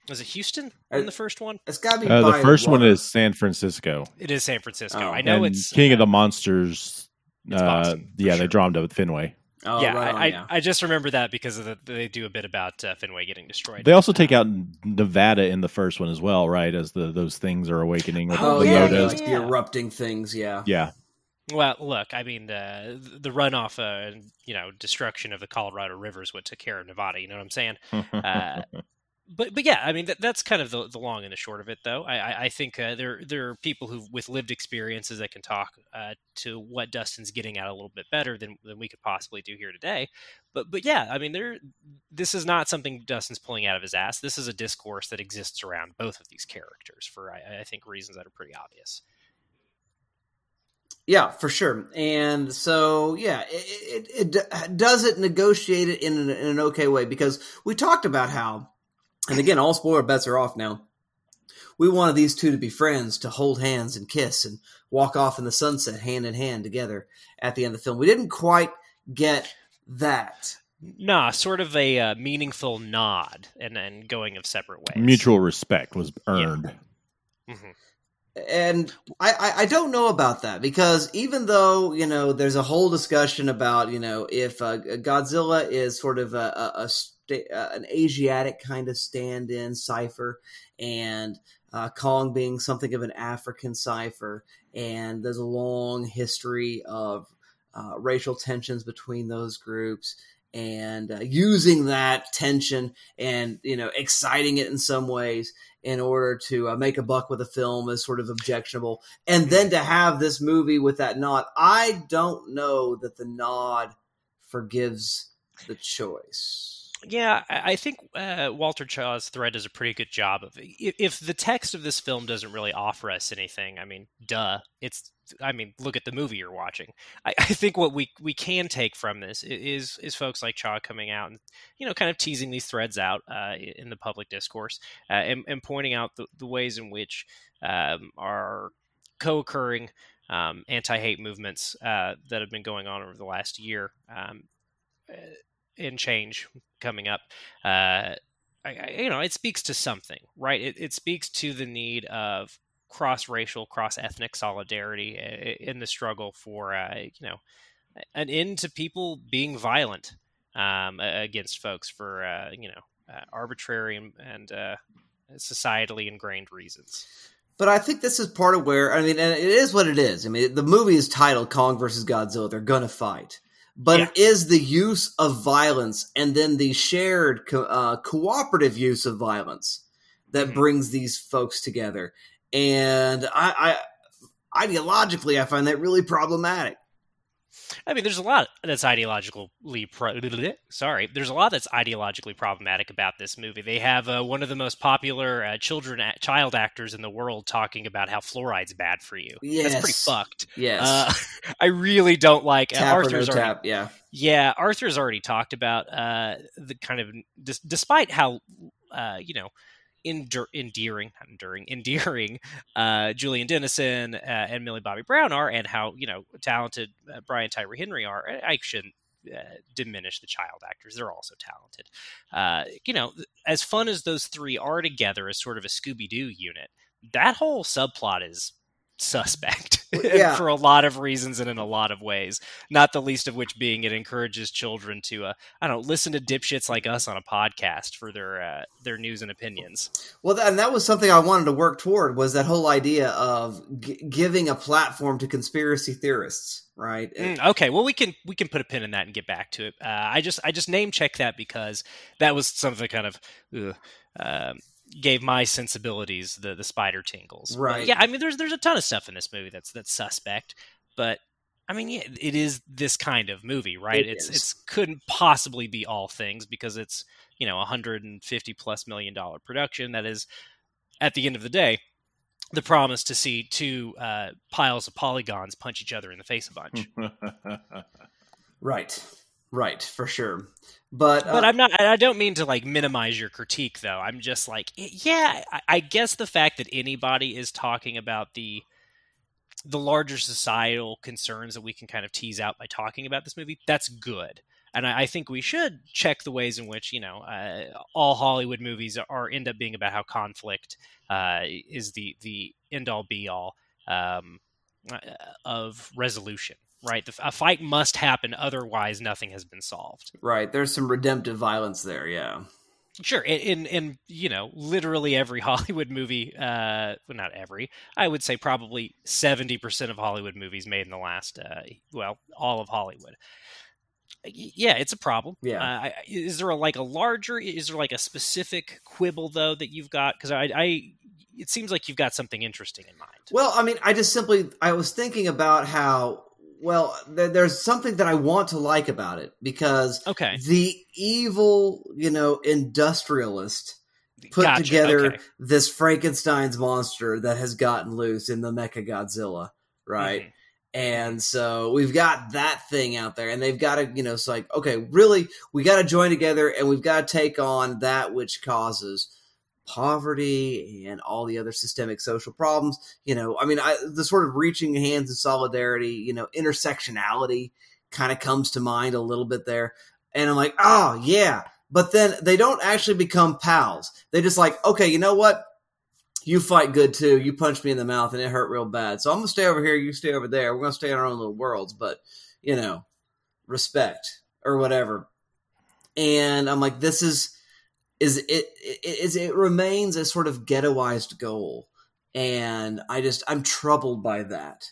Was it Houston Uh, in the first one? It's got to be Uh, the by first one is San Francisco. It is San Francisco. Oh. I know and it's King of uh, the Monsters. It's Uh, Boston, for yeah, they sure. draw him to Fenway. Oh, yeah, right I, on, I, yeah. I just remember that because of the, they do a bit about uh, Fenway getting destroyed. They also take out Nevada in the first one as well, right? As the those things are awakening with Oh, the yeah, MUTOs. like the erupting things, yeah. Yeah, Well, look, I mean, the the runoff, uh, and you know, destruction of the Colorado River is what took care of Nevada. You know what I'm saying? Uh, but but yeah, I mean, that, that's kind of the, the long and the short of it, though. I I, I think uh, there there are people who with lived experiences that can talk uh, to what Dustin's getting at a little bit better than than we could possibly do here today. But but yeah, I mean, there this is not something Dustin's pulling out of his ass. This is a discourse that exists around both of these characters for I, I think reasons that are pretty obvious. Yeah, for sure. And so, yeah, it, it, it does it negotiate it in an, in an okay way because we talked about how, and again, all spoiler bets are off now. We wanted these two to be friends, to hold hands and kiss and walk off in the sunset hand in hand together at the end of the film. We didn't quite get that. Nah, sort of a uh, meaningful nod and then going of separate ways. Mutual respect was earned. Yeah. Mm-hmm and I, I, I don't know about that because even though you know there's a whole discussion about you know if uh, Godzilla is sort of a, a, a sta- uh, an Asiatic kind of stand-in cipher, and uh, Kong being something of an African cipher, and there's a long history of uh, racial tensions between those groups and uh, using that tension and you know exciting it in some ways in order to uh, make a buck with a film is sort of objectionable. And then to have this movie with that nod i don't know that the nod forgives the choice yeah, I think uh, Walter Chaw's thread does a pretty good job of it. If the text of this film doesn't really offer us anything, I mean, duh, it's. I mean, look at the movie you're watching. I, I think what we we can take from this is is folks like Chaw coming out and you know kind of teasing these threads out uh, in the public discourse uh, and, and, pointing out the, the ways in which um, co-occurring um, anti-hate movements uh, that have been going on over the last year. Um, in change coming up, uh, I, I, you know, it speaks to something, right? It, it speaks to the need of cross-racial, cross-ethnic solidarity in the struggle for, uh, you know, an end to people being violent um, against folks for, uh, you know, uh, arbitrary and, and uh, societally ingrained reasons. But I think this is part of where I mean, and it is what it is. I mean, the movie is titled Kong versus Godzilla. They're gonna fight but yeah. it is the use of violence and then the shared co- uh, cooperative use of violence that mm-hmm. brings these folks together. And I, I, ideologically, I find that really problematic. I mean, there's a lot that's ideologically pro- sorry. There's a lot that's ideologically problematic about this movie. They have uh, one of the most popular uh, children child actors in the world talking about how fluoride's bad for you. Yes. That's pretty fucked. Yes, uh, I really don't like uh, tap Arthur's no already, tap. Yeah, yeah. Arthur's already talked about uh, the kind of despite how uh, you know endearing, not enduring, endearing uh, Julian Dennison uh, and Millie Bobby Brown are, and how you know talented uh, Brian Tyree Henry are. I shouldn't uh, diminish the child actors; they're also talented. Uh, you know, as fun as those three are together as sort of a Scooby Doo unit, that whole subplot is suspect yeah. for a lot of reasons and in a lot of ways. Not the least of which being it encourages children to, uh, I don't know, listen to dipshits like us on a podcast for their uh, their news and opinions. Well, and that was something I wanted to work toward was that whole idea of g- giving a platform to conspiracy theorists, right? Mm, okay, well we can we can put a pin in that and get back to it. Uh, I just I just name check that because that was something kind of. Um, gave my sensibilities the the spider tingles. Right. But yeah, I mean there's there's a ton of stuff in this movie that's that's suspect, but I mean yeah, it is this kind of movie, right? It it's is. it's couldn't possibly be all things because it's, you know, 150 plus million dollar production that is at the end of the day the promise to see two uh, piles of polygons punch each other in the face a bunch. right. Right, for sure. But uh, but I'm not. I don't mean to like minimize your critique, though. I'm just like, yeah, I, I guess the fact that anybody is talking about the the larger societal concerns that we can kind of tease out by talking about this movie, that's good. And I, I think we should check the ways in which you know uh, all Hollywood movies are end up being about how conflict uh, is the the end all be all um, uh, of resolution right? The, a fight must happen, otherwise nothing has been solved. Right. There's some redemptive violence there. Yeah. Sure, in in you know literally every Hollywood movie, uh, well, not every, I would say probably seventy percent of Hollywood movies made in the last, uh, well, all of Hollywood. Yeah, it's a problem. Yeah, uh, is there a, like a larger? Is there like a specific quibble though that you've got? Because I, I, it seems like you've got something interesting in mind. Well, I mean, I just simply I was thinking about how well, there's something that I want to like about it because okay. the evil, you know, industrialist put gotcha. together okay. this Frankenstein's monster that has gotten loose in the Mecha Godzilla, right? Mm-hmm. And so we've got that thing out there, and they've got to, you know, it's like, okay, really, we got to join together and we've got to take on that which causes poverty and all the other systemic social problems. You know, I mean, I, the sort of reaching hands in solidarity, you know, intersectionality kind of comes to mind a little bit there. And I'm like, oh, yeah. But then they don't actually become pals. They just like, okay, you know what? You fight good too. You punched me in the mouth and it hurt real bad. So I'm going to stay over here. You stay over there. We're going to stay in our own little worlds. But, you know, respect or whatever. And I'm like, this is is it, it is it remains a sort of ghettoized goal, and I just I'm troubled by that.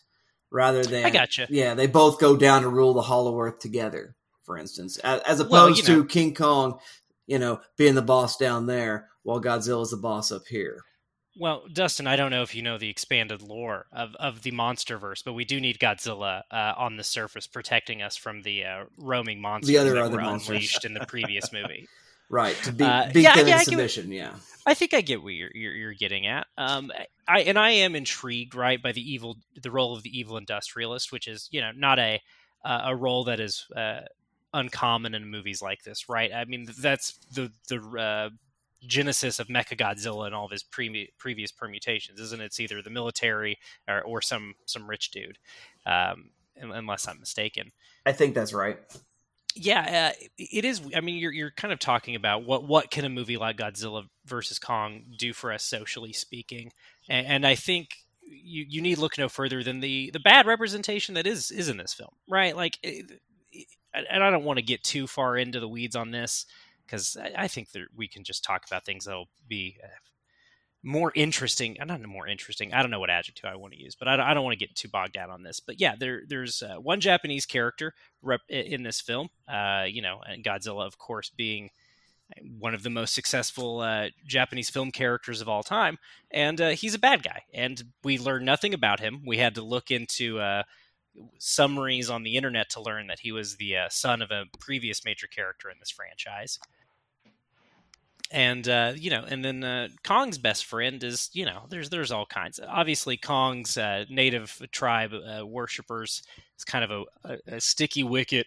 Rather than I gotcha. Yeah, they both go down to rule the Hollow Earth together, for instance, as, as opposed Well, you know- to King Kong, you know, being the boss down there while Godzilla is the boss up here. Well, Dustin, I don't know if you know the expanded lore of, of the MonsterVerse, but we do need Godzilla uh, on the surface protecting us from the uh, roaming monsters the other that other were monsters. unleashed in the previous movie. Right to beat, Uh, beat yeah, them yeah, I in get- Yeah, I think I get what you're, you're, you're getting at. Um, I and I am intrigued, right, by the evil, the role of the evil industrialist, which is you know not a uh, a role that is uh, uncommon in movies like this, right? I mean, that's the the uh, genesis of Mechagodzilla and all of his pre- previous permutations, isn't it? It's either the military or, or some some rich dude, um, unless I'm mistaken I think that's right. Yeah, uh, it is. I mean, you're you're kind of talking about what what can a movie like Godzilla versus Kong do for us socially speaking, and, and I think you you need look no further than the the bad representation that is is in this film, right? Like, and I don't want to get too far into the weeds on this because I, I think that we can just talk about things that'll be. Uh, more interesting, uh, not more interesting. I don't know what adjective I want to use, but I don't, I don't want to get too bogged down on this. But yeah, there, there's uh, one Japanese character rep- in this film. Uh, you know, and Godzilla, of course, being one of the most successful uh, Japanese film characters of all time, and uh, he's a bad guy. And we learned nothing about him. We had to look into uh, summaries on the internet to learn that he was the uh, son of a previous major character in this franchise. And uh, you know, and then uh, Kong's best friend is you know, there's there's all kinds. Obviously, Kong's uh, native tribe uh, worshippers is kind of a, a, a sticky wicket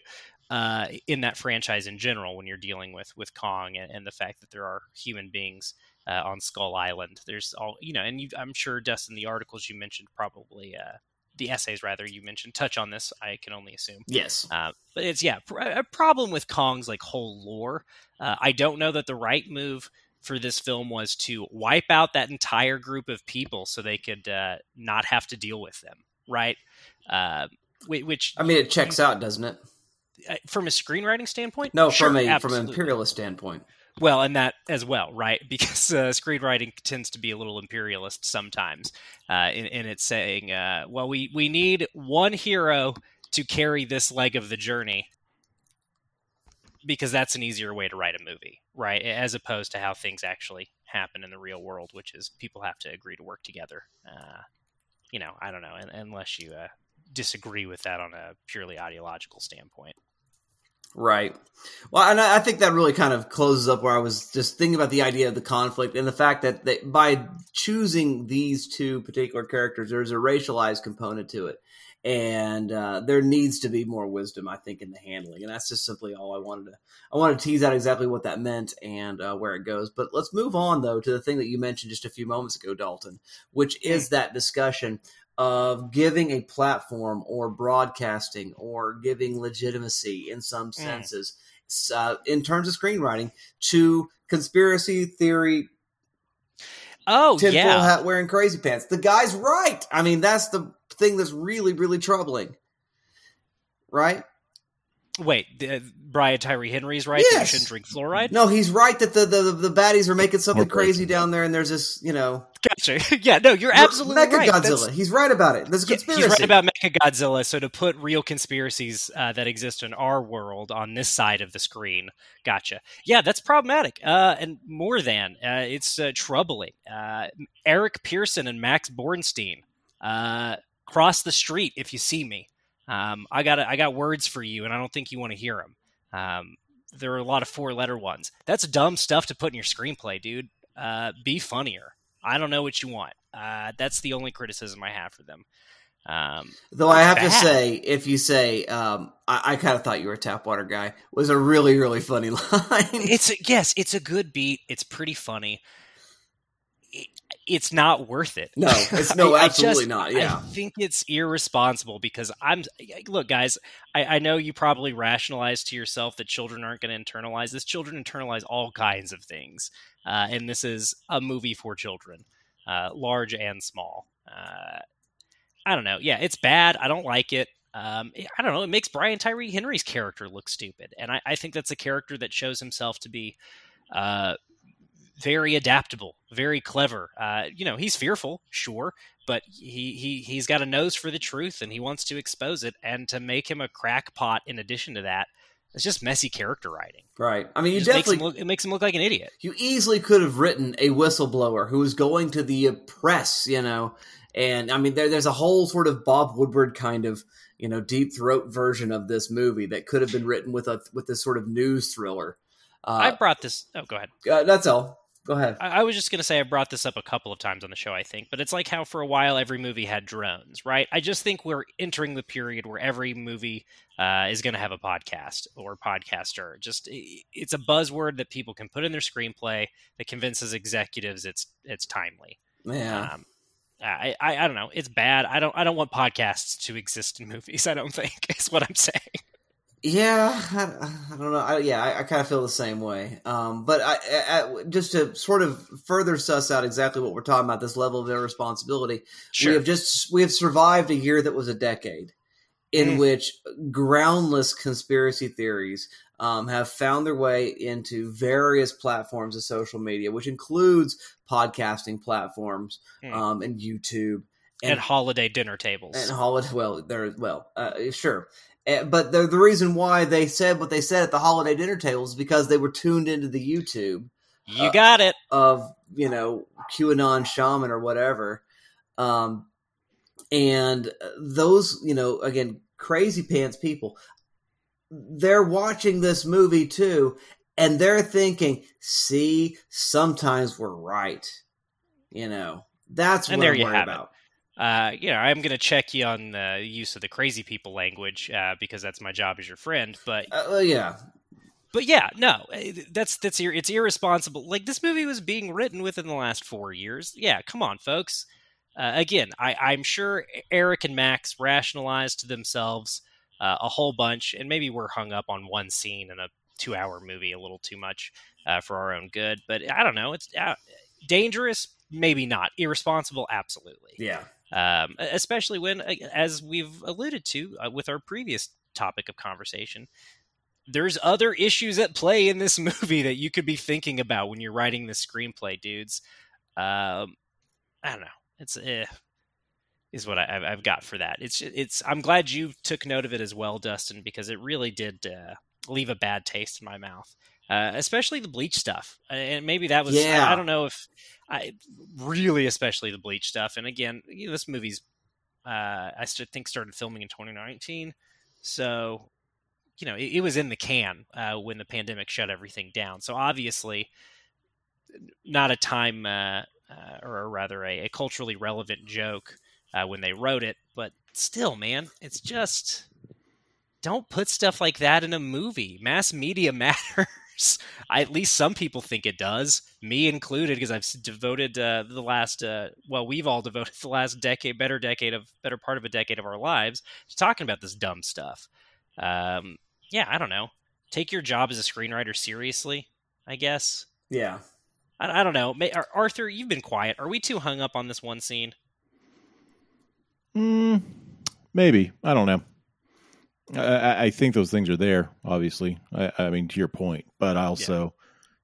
uh, in that franchise in general when you're dealing with with Kong and, and the fact that there are human beings uh, on Skull Island. There's all you know, and you, I'm sure Dustin, the articles you mentioned probably uh, the essays rather you mentioned touch on this. I can only assume. Yes, Uh, but it's yeah, pr- a problem with Kong's like whole lore. Uh, I don't know that the right move for this film was to wipe out that entire group of people so they could uh, not have to deal with them, right? Uh, which, I mean it checks out, doesn't it? uh, from a screenwriting standpoint, No, Sure, from a from an imperialist standpoint. Well, and that as well, right? Because uh, screenwriting tends to be a little imperialist sometimes, uh, in, in its saying, uh, "Well, we we need one hero to carry this leg of the journey." Because that's an easier way to write a movie, right? As opposed to how things actually happen in the real world, which is people have to agree to work together. Uh, you know, I don't know, unless you uh, disagree with that on a purely ideological standpoint. Right. Well, and I I think that really kind of closes up where I was just thinking about the idea of the conflict and the fact that they, by choosing these two particular characters, there's a racialized component to it. And uh, there needs to be more wisdom, I think, in the handling, and that's just simply all I wanted to. I wanted to tease out exactly what that meant and uh, where it goes. But let's move on though to the thing that you mentioned just a few moments ago, Dalton, which is that discussion of giving a platform or broadcasting or giving legitimacy in some senses uh, in terms of screenwriting to conspiracy theory Oh tinfoil yeah, hat wearing crazy pants. The guy's right. I mean that's the thing that's really really troubling. Right? Wait, the, Brian Tyree Henry's right that you shouldn't drink fluoride? no he's right that the the, the baddies are making something Corporation. crazy down there and there's this you know Gotcha. yeah, no, you're absolutely Mecha right. Godzilla. That's- He's right about it. There's a conspiracy. He's right about Mecha Godzilla. So to put real conspiracies uh, that exist in our world on this side of the screen, gotcha. Yeah, that's problematic, uh, and more than uh, it's uh, troubling. Uh, Eric Pearson and Max Borenstein uh, cross the street if you see me. Um, I got I got words for you, and I don't think you want to hear them. Um, there are a lot of four letter ones. That's dumb stuff to put in your screenplay, dude. Uh, be funnier. I don't know what you want. Uh, that's the only criticism I have for them. Um, Though I have to say, if you say, um, I, I kind of thought you were a tap water guy, was a really, really funny line. it's a, yes, it's a good beat. It's pretty funny. It, it's not worth it. No, it's no, I- I absolutely just- not. Yeah. I think it's irresponsible because I'm look, guys. I, I know you probably rationalize to yourself that children aren't going to internalize this. Children internalize all kinds of things, uh, and this is a movie for children, uh, large and small. Uh, I don't know. Yeah, it's bad. I don't like it. Um, I don't know. It makes Brian Tyree Henry's character look stupid, and I, I think that's a character that shows himself to be uh, very adaptable, very clever. Uh, you know, he's fearful, sure, but he he he's got a nose for the truth, and he wants to expose it. And to make him a crackpot, in addition to that, it's just messy character writing. Right. I mean, It you makes him definitely, look, it makes him look like an idiot. you easily could have written a whistleblower who was going to the press, you know, and I mean, there, there's a whole sort of Bob Woodward kind of, you know, deep throat version of this movie that could have been written with a with this sort of news thriller. I Uh, brought this. Oh, go ahead. uh, that's all. Go ahead. I, I was just going to say I brought this up a couple of times on the show, I think, but it's like how for a while every movie had drones, right? I just think we're entering the period where every movie uh, is going to have a podcast or podcaster. Just it's a buzzword that people can put in their screenplay that convinces executives it's it's timely. Yeah. Um, I, I I don't know. It's bad. I don't I don't want podcasts to exist in movies. I don't think is what I'm saying. Yeah, I, I don't know. I, yeah, I, I kind of feel the same way. Um, but I, just to sort of further suss out exactly what we're talking about, this level of irresponsibility, we have just we have survived a year that was a decade, in Mm. which groundless conspiracy theories um, have found their way into various platforms of social media, which includes podcasting platforms Mm. um, and YouTube and holiday dinner tables. and holiday. Well, they're well, uh, sure, Eh, but the the reason why they said what they said at the holiday dinner table is because they were tuned into the YouTube you uh, got it. of you know QAnon shaman or whatever, um, and uh, those you know again crazy pants people, they're watching this movie too, and they're thinking, "See, sometimes we're right," you know. That's And what I'm worried have it. Uh, you know, I'm going to check you on the use of the crazy people language uh, because that's my job as your friend. But Uh, yeah, but yeah, no, eh, that's that's ir- it's irresponsible. Like this movie was being written within the last four years. Yeah, come on, folks. Uh, again, I, I'm sure Eric and Max rationalized to themselves uh, a whole bunch, and maybe we're hung up on one scene in a two-hour movie a little too much uh, for our own good. But I don't know. It's uh, dangerous, maybe not. Irresponsible, absolutely yeah. um, especially when, as we've alluded to uh, with our previous topic of conversation, there's other issues at play in this movie that you could be thinking about when you're writing the screenplay, dudes. Um, I don't know. It's eh, is what I, I've, I've got for that. It's it's. I'm glad you took note of it as well, Dustin, because it really did uh, leave a bad taste in my mouth. Uh, especially the bleach stuff, and maybe that was. Yeah. I, I don't know if I really, especially the bleach stuff. And again, you know, this movie's. Uh, I st- think started filming in 2019, so you know it, it was in the can uh, when the pandemic shut everything down. So obviously, not a time, uh, uh, or rather, a, a culturally relevant joke uh, when they wrote it. But still, man, it's just don't put stuff like that in a movie. Mass media matters. I, at least some people think it does, me included, because I've devoted uh, the last, uh, well, we've all devoted the last decade, better decade of, better part of a decade of our lives to talking about this dumb stuff. Um, yeah, I don't know. Take your job as a screenwriter seriously, I guess. Yeah. I, I don't know. May, Arthur, you've been quiet. Are we too hung up on this one scene? Mm, maybe I don't know. I, I, think those things are there. Obviously, I, I mean to your point, but I also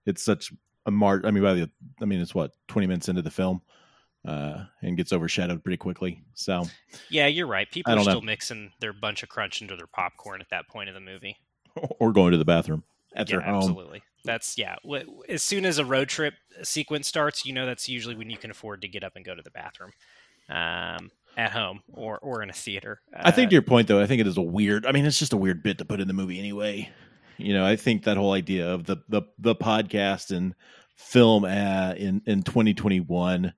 it's such a mar. I mean, by the I mean it's what twenty minutes into the film, uh, and gets overshadowed pretty quickly. So Yeah, you're right. People are don't know. still mixing their bunch of crunch into their popcorn at that point of the movie. or going to the bathroom at yeah, their home. absolutely. That's yeah. As soon as a road trip sequence starts, you know that's usually when you can afford to get up and go to the bathroom, um, at home or or in a theater. I think Uh, to your point though, I think it is a weird. I mean, it's just a weird bit to put in the movie anyway. You know, I think that whole idea of the the the podcast and film uh, in in 2021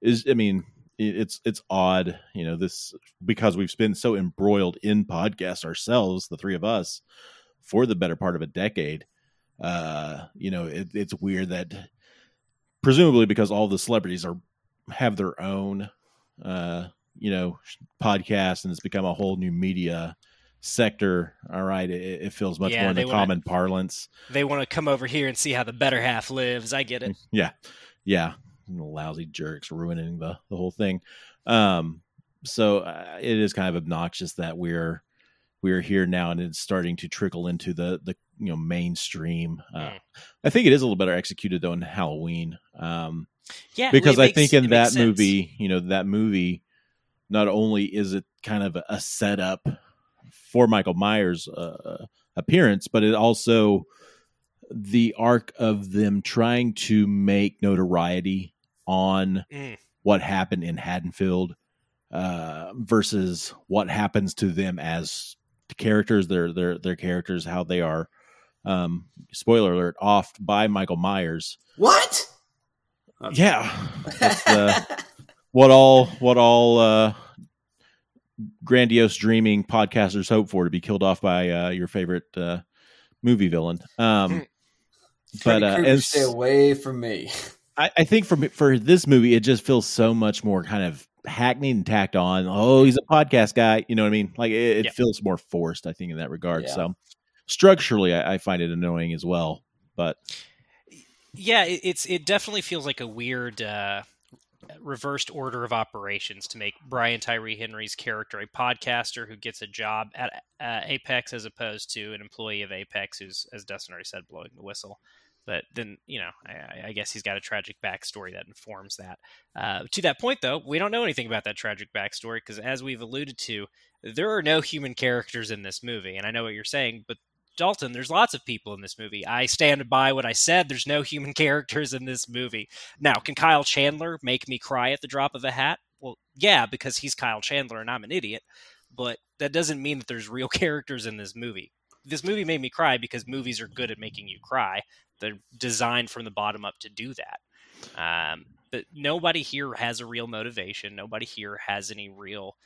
is. I mean, it- it's it's odd, you know, this because we've been so embroiled in podcasts ourselves, the three of us, for the better part of a decade. Uh, you know, it, it's weird that presumably because all the celebrities are have their own uh, you know, podcast and it's become a whole new media sector. All right, it, it feels much Yeah, more in the wanna- common parlance. They want to come over here and see how the better half lives. I get it. Yeah, yeah, lousy jerks ruining the the whole thing. Um, so uh, it is kind of obnoxious that we're we're here now and it's starting to trickle into the the you know mainstream. Uh, Mm. I think it is a little better executed though in Halloween. Um, Yeah, because I makes- think in that movie, you know, that movie, not only is it kind of a setup for Michael Myers' uh, appearance, but it also the arc of them trying to make notoriety on Mm. what happened in Haddonfield uh, versus what happens to them as characters, their their their characters, how they are. Um, spoiler alert: off by Michael Myers. What? Yeah, that's the, what all what all uh, grandiose dreaming podcasters hope for to be killed off by uh, your favorite uh, movie villain. Um, but uh, as- stay away from me. I, I think for for this movie, it just feels so much more kind of hackneyed and tacked on. Oh, he's a podcast guy. You know what I mean? Like it, it Yeah. feels more forced. I think in that regard. Yeah. So structurally, I, I find it annoying as well. But Yeah, it, it's it definitely feels like a weird uh, reversed order of operations to make Brian Tyree Henry's character a podcaster who gets a job at uh, Apex as opposed to an employee of Apex who's, as Dustin already said, blowing the whistle. But then, you know, I, I guess he's got a tragic backstory that informs that. Uh, to that point, though, we don't know anything about that tragic backstory because, as we've alluded to, there are no human characters in this movie. And I know what you're saying, but Dalton, there's lots of people in this movie. I stand by what I said. There's no human characters in this movie. Now, can Kyle Chandler make me cry at the drop of a hat? Well, yeah, because he's Kyle Chandler and I'm an idiot. But that doesn't mean that there's real characters in this movie. This movie made me cry because movies are good at making you cry. They're designed from the bottom up to do that. Um, but nobody here has a real motivation. Nobody here has any real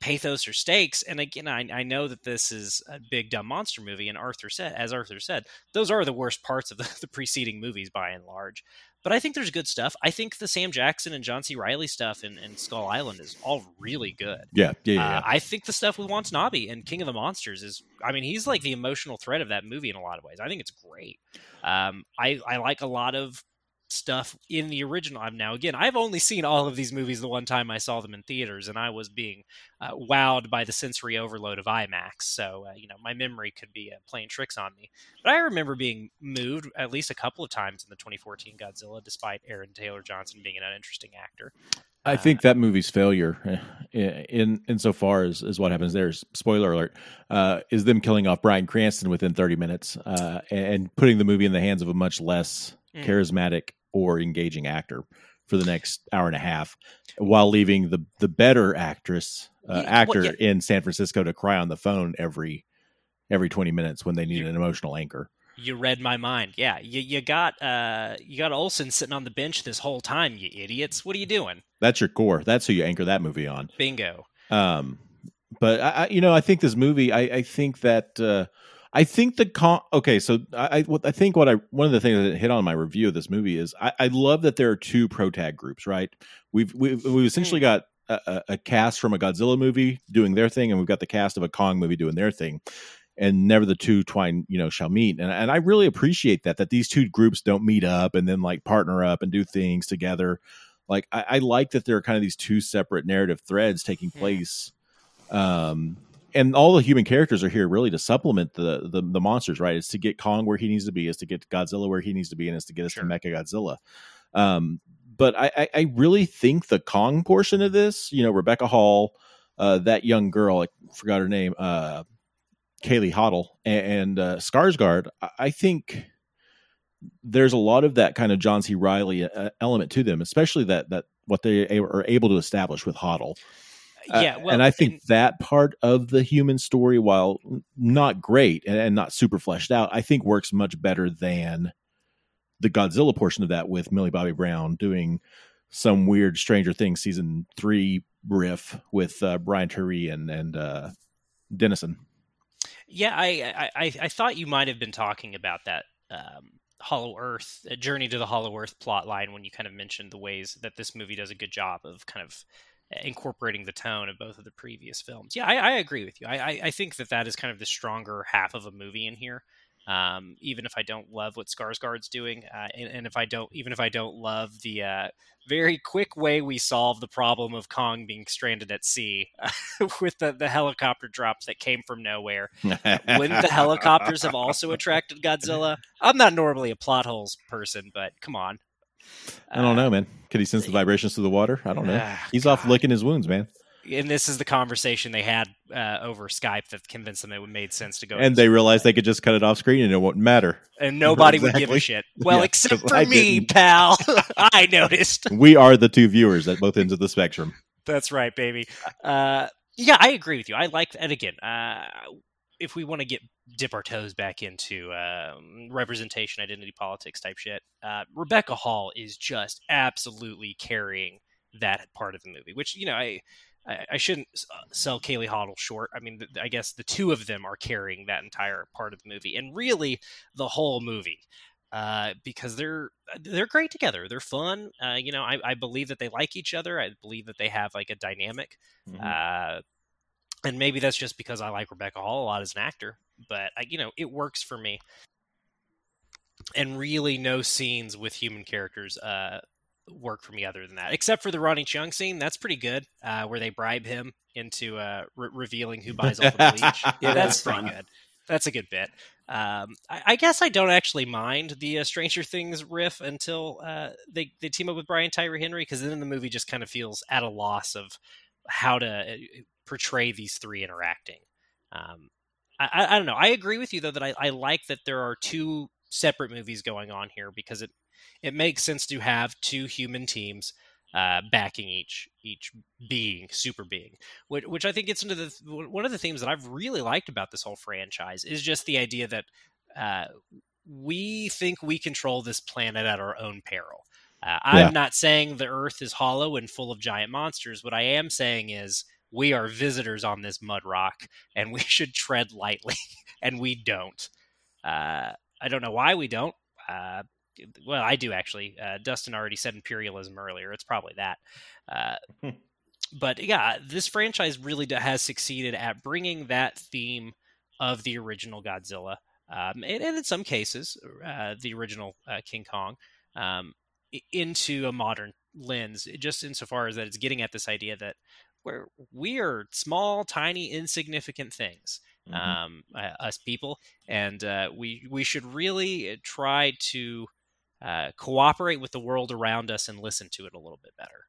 pathos or stakes. And again, I, I know that this is a big dumb monster movie, and Arthur said, as Arthur said, those are the worst parts of the, the preceding movies by and large. But I think there's good stuff. I think the Sam Jackson and John C. Reilly stuff in, in Skull Island is all really good. yeah, yeah, yeah. Uh. I think the stuff with Watanabe and King of the Monsters is, I mean, he's like the emotional thread of that movie in a lot of ways. I think it's great. Um, I, I like a lot of stuff in the original. I'm now again, I've only seen all of these movies the one time I saw them in theaters, and I was being uh, wowed by the sensory overload of IMAX. So uh, you know, my memory could be uh, playing tricks on me. But I remember being moved at least a couple of times in the 2014 Godzilla, despite Aaron Taylor Johnson being an uninteresting actor. I Uh, think that movie's failure, eh, in insofar as as what happens there is spoiler alert, uh, is them killing off Bryan Cranston within 30 minutes uh, and putting the movie in the hands of a much less Mm. charismatic or engaging actor for the next hour and a half, while leaving the the better actress uh, Yeah, well, actor yeah. in San Francisco to cry on the phone every every 20 minutes when they need You- an emotional anchor. You read my mind. Yeah, you, you got uh, you got Olsen sitting on the bench this whole time. You idiots! What are you doing? That's your core. That's who you anchor that movie on. Bingo. Um, but I, I, you know, I think this movie. I, I think that uh, I think the con. Okay, so I, I, I think what I one of the things that hit on my review of this movie is I, I love that there are two protag groups. Right? We've we've, we've essentially got a, a, a cast from a Godzilla movie doing their thing, and we've got the cast of a Kong movie doing their thing. And never the two twine, you know, shall meet. And and I really appreciate that that these two groups don't meet up and then like partner up and do things together. Like I, I like that there are kind of these two separate narrative threads taking Hmm. place um and all the human characters are here really to supplement the, the the monsters right? It's to get kong where he needs to be is to get godzilla where he needs to be and it's to get us Sure. to mecha godzilla. Um but I, I i really think the kong portion of this you know rebecca hall uh that young girl i forgot her name uh Kaylee Hottle and, and uh skarsgård I, think there's a lot of that kind of john c. Reilly uh, element to them especially that that what they are able to establish with hoddle yeah, well, and I think and- that part of the human story, while not great and, and not super fleshed out, I think works much better than the Godzilla portion of that with Millie Bobby Brown doing some weird Stranger Things season three riff with uh, Brian Tyree and and uh, Dennison. Yeah, I, I I thought you might have been talking about that um, Hollow Earth, a Journey to the Hollow Earth plot line when you kind of mentioned the ways that this movie does a good job of kind of incorporating the tone of both of the previous films. Yeah, I, I agree with you. I, I, think that that is kind of the stronger half of a movie in here. Um, even if I don't love what Skarsgård's doing, uh, and, and, if I don't, even if I don't love the uh, very quick way we solve the problem of Kong being stranded at sea with the, the helicopter drops that came from nowhere, wouldn't the helicopters have also attracted Godzilla? I'm not normally a plot holes person, but come on. I don't uh, know, man. Could he sense the vibrations through the water? I don't know. Uh, He's God. off licking his wounds, man and this is the conversation they had uh, over Skype that convinced them it made sense to go. And they realized they could just cut it off screen and it wouldn't matter. And nobody exactly. would give a shit. Well, yeah, except for I me, didn't. pal. I noticed. We are the two viewers at both ends of the spectrum. That's right, baby. Uh, yeah, I agree with you. I like, and again, uh, if we want to get dip our toes back into um, representation, identity politics type shit, uh, Rebecca Hall is just absolutely carrying that part of the movie. Which you know, I I, I shouldn't uh, sell Kaylee Hottle short. I mean, I guess the two of them are carrying that entire part of the movie, and really the whole movie. Uh, because they're they're great together. They're fun. Uh, you know, I, I, believe that they like each other. I believe that they have like a dynamic. Mm-hmm. Uh, and maybe that's just because I like Rebecca Hall a lot as an actor. But I, you know, it works for me. And really, no scenes with human characters uh, work for me other than that, except for the Ronny Chieng scene. That's pretty good, uh, where they bribe him into uh, re- revealing who buys all the bleach. yeah, that's, pretty good. That's a good bit. Um, I, I, guess I don't actually mind the uh, Stranger Things riff until uh, they they team up with Brian Tyree Henry, because then the movie just kind of feels at a loss of how to uh, portray these three interacting. Um, I, I, don't know. I agree with you though that I, I like that there are two separate movies going on here because it it makes sense to have two human teams uh, backing each each being, super being, which, which I think gets into the one of the themes that I've really liked about this whole franchise is just the idea that uh, we think we control this planet at our own peril. Uh, I'm yeah. not saying the Earth is hollow and full of giant monsters. What I am saying is we are visitors on this mud rock, and we should tread lightly, and we don't. Uh, I don't know why we don't. Uh, well, I do actually. Uh, Dustin already said imperialism earlier. It's probably that. Uh, but yeah, this franchise really has succeeded at bringing that theme of the original Godzilla, um, and, and, in some cases, uh, the original uh, King Kong, um, into a modern lens. Just insofar as that it's getting at this idea that we're we are small, tiny, insignificant things. Mm-hmm. Um, uh, us people, and uh, we we should really try to uh, cooperate with the world around us and listen to it a little bit better.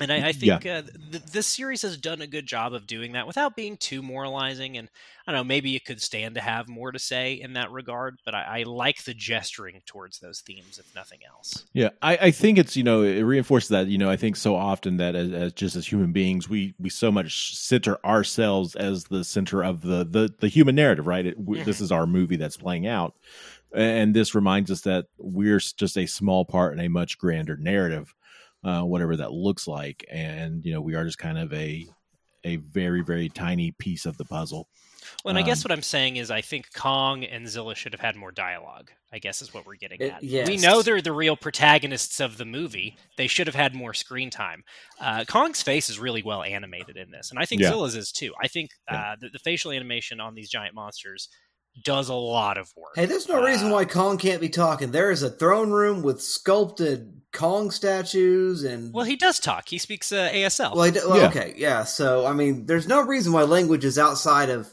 And I, I think yeah. uh, th- this series has done a good job of doing that without being too moralizing. And I don't know, maybe it could stand to have more to say in that regard, but I, I like the gesturing towards those themes, if nothing else. Yeah, I, I, think it's you know it reinforces that you know I think so often that as, as, just as human beings we we so much center ourselves as the center of the the, the human narrative, right? It. This is our movie that's playing out and this reminds us that we're just a small part in a much grander narrative uh, whatever that looks like and you know we are just kind of a a very very tiny piece of the puzzle well and um, i guess um, what i'm saying is i think kong and zilla should have had more dialogue i guess is what we're getting at yes. we know they're the real protagonists of the movie they should have had more screen time uh, kong's face is really well animated in this and i think yeah. zilla's is too i think yeah. uh, the, the facial animation on these giant monsters does a lot of work. Hey, there's no uh, reason why Kong can't be talking. There is a throne room with sculpted Kong statues and. Well, he does talk. He speaks uh, ASL. Well, well yeah. okay, yeah. So, I mean, there's no reason why language is outside of,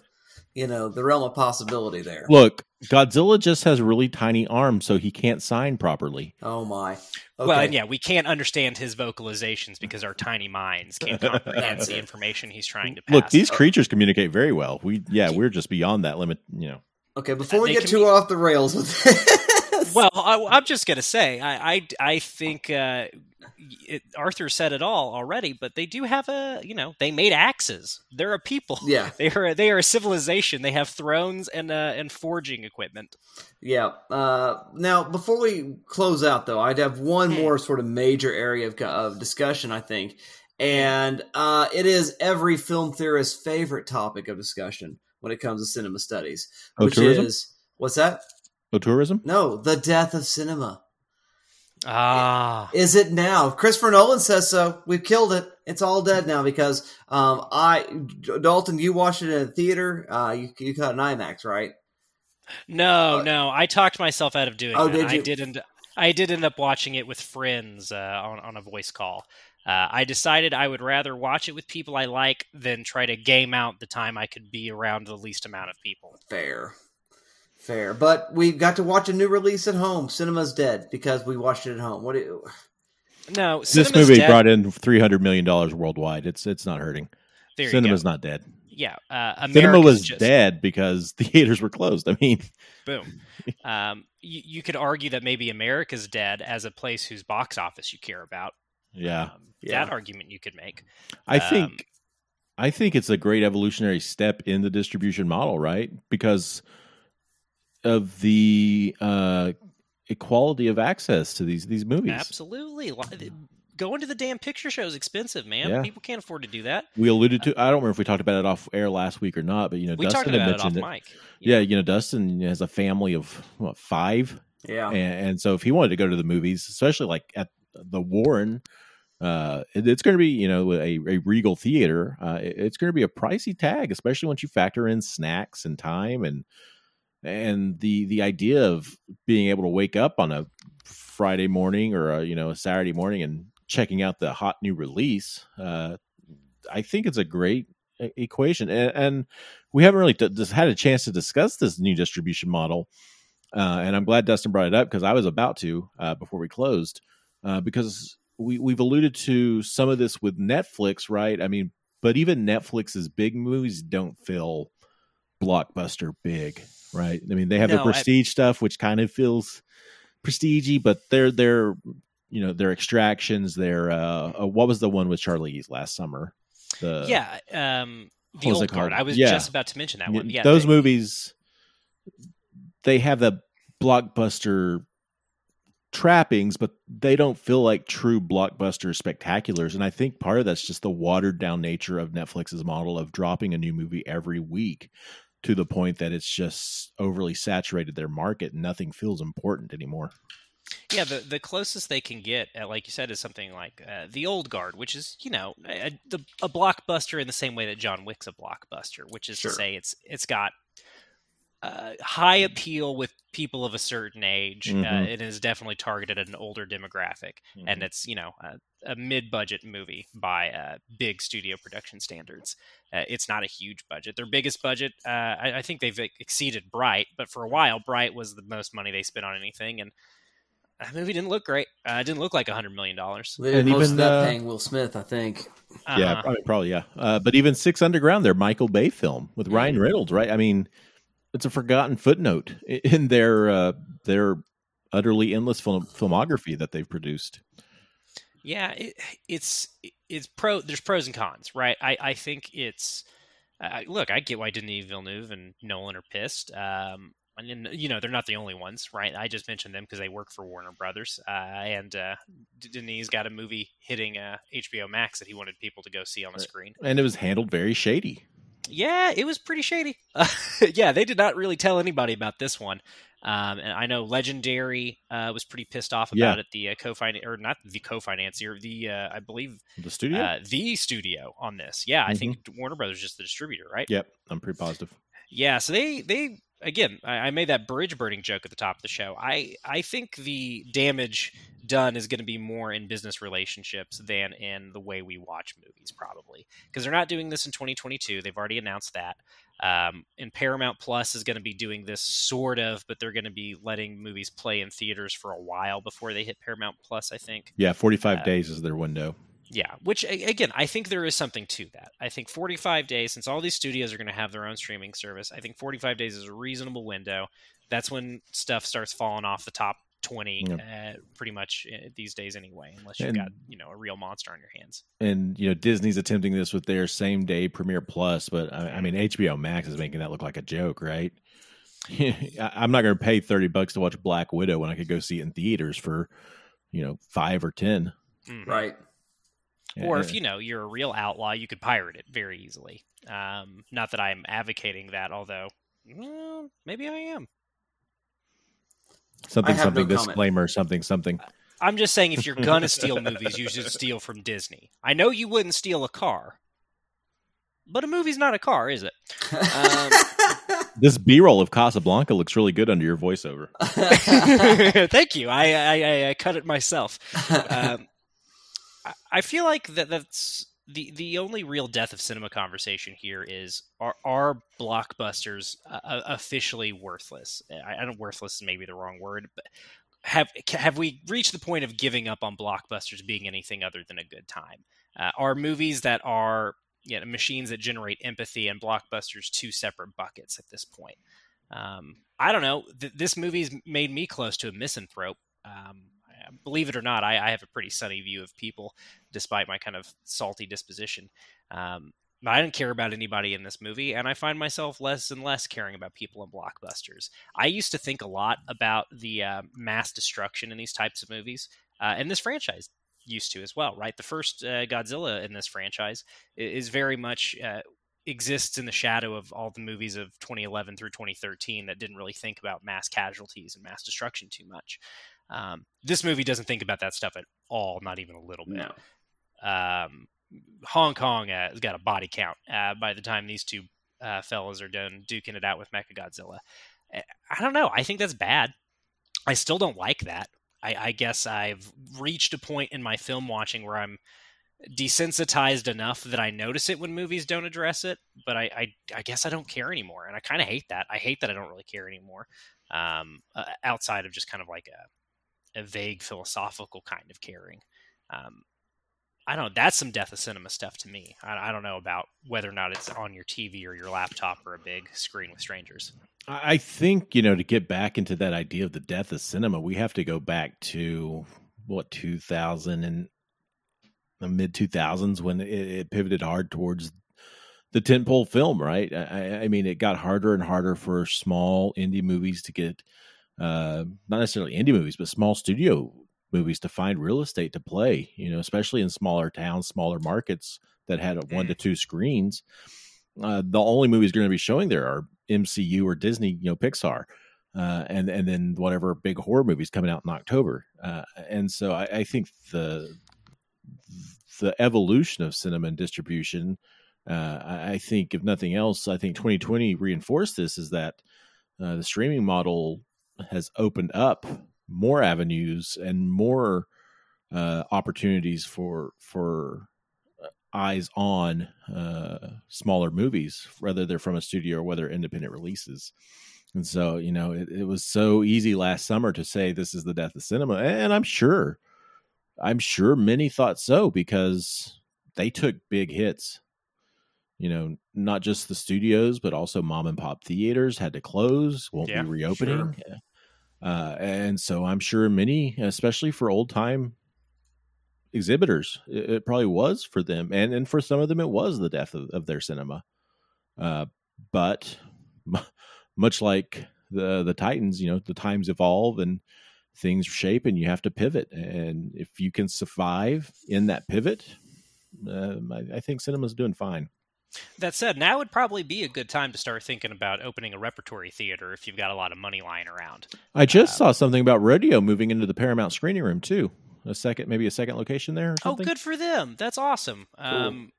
you know, the realm of possibility there. Look, Godzilla just has really tiny arms, so he can't sign properly. Oh my. Okay. Well, and yeah, we can't understand his vocalizations because our tiny minds can't comprehend the information he's trying to pass. Look, these creatures communicate very well. We, yeah, we're just beyond that limit. You know. Okay, before we get too be... off the rails with this. well, I, am just gonna say, I, I, I think uh, it, Arthur said it all already, but they do have a, you know, they made axes. They're a people. Yeah. They are they are a civilization. They have thrones and uh, and forging equipment. Yeah. Uh, now, before we close out, though, I'd have one Hmm. more sort of major area of, of discussion, I think, and uh, it is every film theorist's favorite topic of discussion when it comes to cinema studies, Oh, which tourism? is what's that? Oh, tourism? No, the death of cinema. Ah, Is it now? Christopher Nolan says so. We've killed it. It's all dead now because um, I Dalton, you watched it in a theater. Uh, you you caught an IMAX, right? no, Uh, no. I talked myself out of doing Oh, that. did I you? did end I did end up watching it with friends uh, on on a voice call. Uh, I decided I would rather watch it with people I like than try to game out the time I could be around the least amount of people. Fair. Fair. But we got to watch a new release at home. Cinema's dead because we watched it at home. What do you No, This movie dead. brought in three hundred million dollars worldwide. It's it's not hurting. There you Cinema's go. not dead. Yeah, uh, Cinema was just, dead because theaters were closed. I mean, Boom. Um, you, you could argue that maybe America's dead as a place whose box office you care about. Yeah. Um, Yeah. That argument you could make. I Um, think I think it's a great evolutionary step in the distribution model, right? Because of the uh, equality of access to these these movies. Absolutely. Going to the damn picture show is expensive, man. Yeah. People can't afford to do that. We alluded to. I don't remember if we talked about it off air last week or not, but you know, We talked Dustin had about it off mentioned it. mic. Yeah, you know, Dustin has a family of what five, Yeah. and, and so if he wanted to go to the movies, especially like at the Warren, uh, it- it's going to be you know a, a Regal theater. Uh, it- it's going to be a pricey tag, especially once you factor in snacks and time and and the the idea of being able to wake up on a Friday morning or a, you know a Saturday morning and checking out the hot new release. Uh, I think it's a great equation, and, and we haven't really d- just had a chance to discuss this new distribution model. Uh, and I'm glad Dustin brought it up because I was about to uh, before we closed, uh, because we we've alluded to some of this with Netflix, right? I mean, but even Netflix's big movies don't feel blockbuster big, right? I mean, they have No, the I- prestige stuff, which kind of feels prestigey, but they're they're you know their extractions. Their uh, uh, what was the one with Charlize last summer? The yeah. Um, the old guard. I was Yeah. just about to mention that one. Yeah. those they- movies they have the blockbuster trappings but they don't feel like true blockbuster spectaculars and i think part of that's just the watered down nature of netflix's model of dropping a new movie every week to the point that it's just overly saturated their market and nothing feels important anymore Yeah, the the closest they can get, uh, like you said, is something like uh, the Old Guard, which is you know a, a- a blockbuster in the same way that John Wick's a blockbuster, which is Sure. to say it's it's got uh, high appeal with people of a certain age. Uh, Mhm. it is definitely targeted at an older demographic, and it's you know a, a mid-budget movie by uh, big studio production standards. Uh, it's not a huge budget. Their biggest budget, uh, I, I think they've exceeded Bright, but for a while, Bright was the most money they spent on anything, and that movie didn't look great. Uh, it didn't look like a hundred million dollars. They did And most even, of that uh, paying Will Smith, I think. yeah Uh-huh. probably, probably yeah uh, but even six underground their michael bay film with ryan reynolds right i mean it's a forgotten footnote in their uh, their utterly endless film, filmography that they've produced Yeah, it, it's it's pro. There's pros and cons, right? I I think it's uh, look. I get why Denis Villeneuve and Nolan are pissed. Um, and you know they're not the only ones, right? I just mentioned them because they work for Warner Brothers, uh, and uh, D- Denis got a movie hitting uh, HBO Max that he wanted people to go see on the screen. and it was handled very shady Yeah, it was pretty shady. yeah, they did not really tell anybody about this one. Um, and I know Legendary uh, was pretty pissed off Yeah. about it. The uh, co-finance or not the co-financier, the uh, I believe the studio uh, the studio on this. Yeah, I think Warner Brothers is just the distributor, right? yep i'm pretty positive Yeah, so they they again, I, I made that bridge burning joke at the top of the show. I I think the damage done is going to be more in business relationships than in the way we watch movies, probably because they're not doing this in 2022. They've already announced that. Um, and Paramount Plus is going to be doing this sort of, but they're going to be letting movies play in theaters for a while before they hit Paramount Plus. I think. yeah 45 Uh, days is their window Yeah, which again, I think there is something to that. I think 45 days, since all these studios are going to have their own streaming service, I think 45 days is a reasonable window. That's when stuff starts falling off the top 20 Yeah. uh, pretty much uh, these days anyway unless you've And- got you know a real monster on your hands and you know Disney's attempting this with their same day Premiere Plus, but I, I mean HBO Max is making that look like a joke, right? I- I'm not going to pay thirty bucks to watch Black Widow when I could go see it in theaters for you know five or ten. Mhm. Right. Or Uh, if you know you're a real outlaw you could pirate it very easily. Um, not that i'm advocating that although well, maybe i am. Something I have no something comment. disclaimer something something. i'm just saying if you're gonna steal movies you should steal from disney. I know you wouldn't steal a car but a movie's not a car is it? Um, This B-roll of Casablanca looks really good under your voiceover. thank you. I, I i i cut it myself. Um, I- feel like that that's the the only real death of cinema conversation here is are are blockbusters uh, uh, officially worthless? I, I don't worthless is maybe the wrong word, but have have we reached the point of giving up on blockbusters being anything other than a good time? Uh, are movies that are you know, machines that generate empathy and blockbusters two separate buckets at this point? Um, I don't know. Th- this movie's made me close to a misanthrope. Um, believe it or not, I, I have a pretty sunny view of people, despite my kind of salty disposition. Um, I didn't care about anybody in this movie, and I find myself less and less caring about people in blockbusters. I used to think a lot about the uh, mass destruction in these types of movies, uh, and this franchise used to as well, right? The first uh, Godzilla in this franchise is very much uh, exists in the shadow of all the movies of 2011 through 2013 that didn't really think about mass casualties and mass destruction too much. Um, this movie doesn't think about that stuff at all, not even a little bit. no. Um, Hong Kong uh, has got a body count uh, by the time these two uh, fellas are done duking it out with Mechagodzilla. I- I don't know. I think that's bad. I still don't like that. I, I guess I've reached a point in my film watching where I'm desensitized enough that I notice it when movies don't address it, but I, I, I guess I don't care anymore, and I kind of hate that. I hate that I don't really care anymore. Um, uh, outside of just kind of like a, a vague philosophical kind of caring. Um, I don't know. That's some death of cinema stuff to me. I, I don't know about whether or not it's on your TV or your laptop or a big screen with strangers. I think you know to get back into that idea of the death of cinema, we have to go back to what 2000 and the mid 2000s when it, it pivoted hard towards the tentpole film. Right? I, I mean, it got harder and harder for small indie movies to get, uh, not necessarily indie movies, but small studio movies to find real estate to play. You know, especially in smaller towns, smaller markets that had one to two screens. Uh, the only movies going to be showing there are MCU or Disney, you know, Pixar, uh, and and then whatever big horror movies coming out in October. Uh, and so I, I think the the evolution of cinema and distribution, uh, I, I think if nothing else, I think 2020 reinforced this is that uh, the streaming model has opened up more avenues and more uh, opportunities for for eyes on uh, smaller movies, whether they're from a studio or whether independent releases. And so, you know, it, it was so easy last summer to say this is the death of cinema, and I'm sure, I'm sure many thought so because they took big hits. You know, not just the studios, but also mom and pop theaters had to close, won't Yeah, be reopening. Uh, and so I'm sure many, especially for old time exhibitors, it, it probably was for them. And, and for some of them, it was the death of, of their cinema. Uh, but m- much like the, the Titans, you know, the times evolve and things shape and you have to pivot. And if you can survive in that pivot, um, I, I think cinema's doing fine. That said, now would probably be a good time to start thinking about opening a repertory theater if you've got a lot of money lying around. I just Uh, saw something about Rodeo moving into the Paramount screening room too. A second, maybe a second location there or Oh, good for them. That's awesome. Um,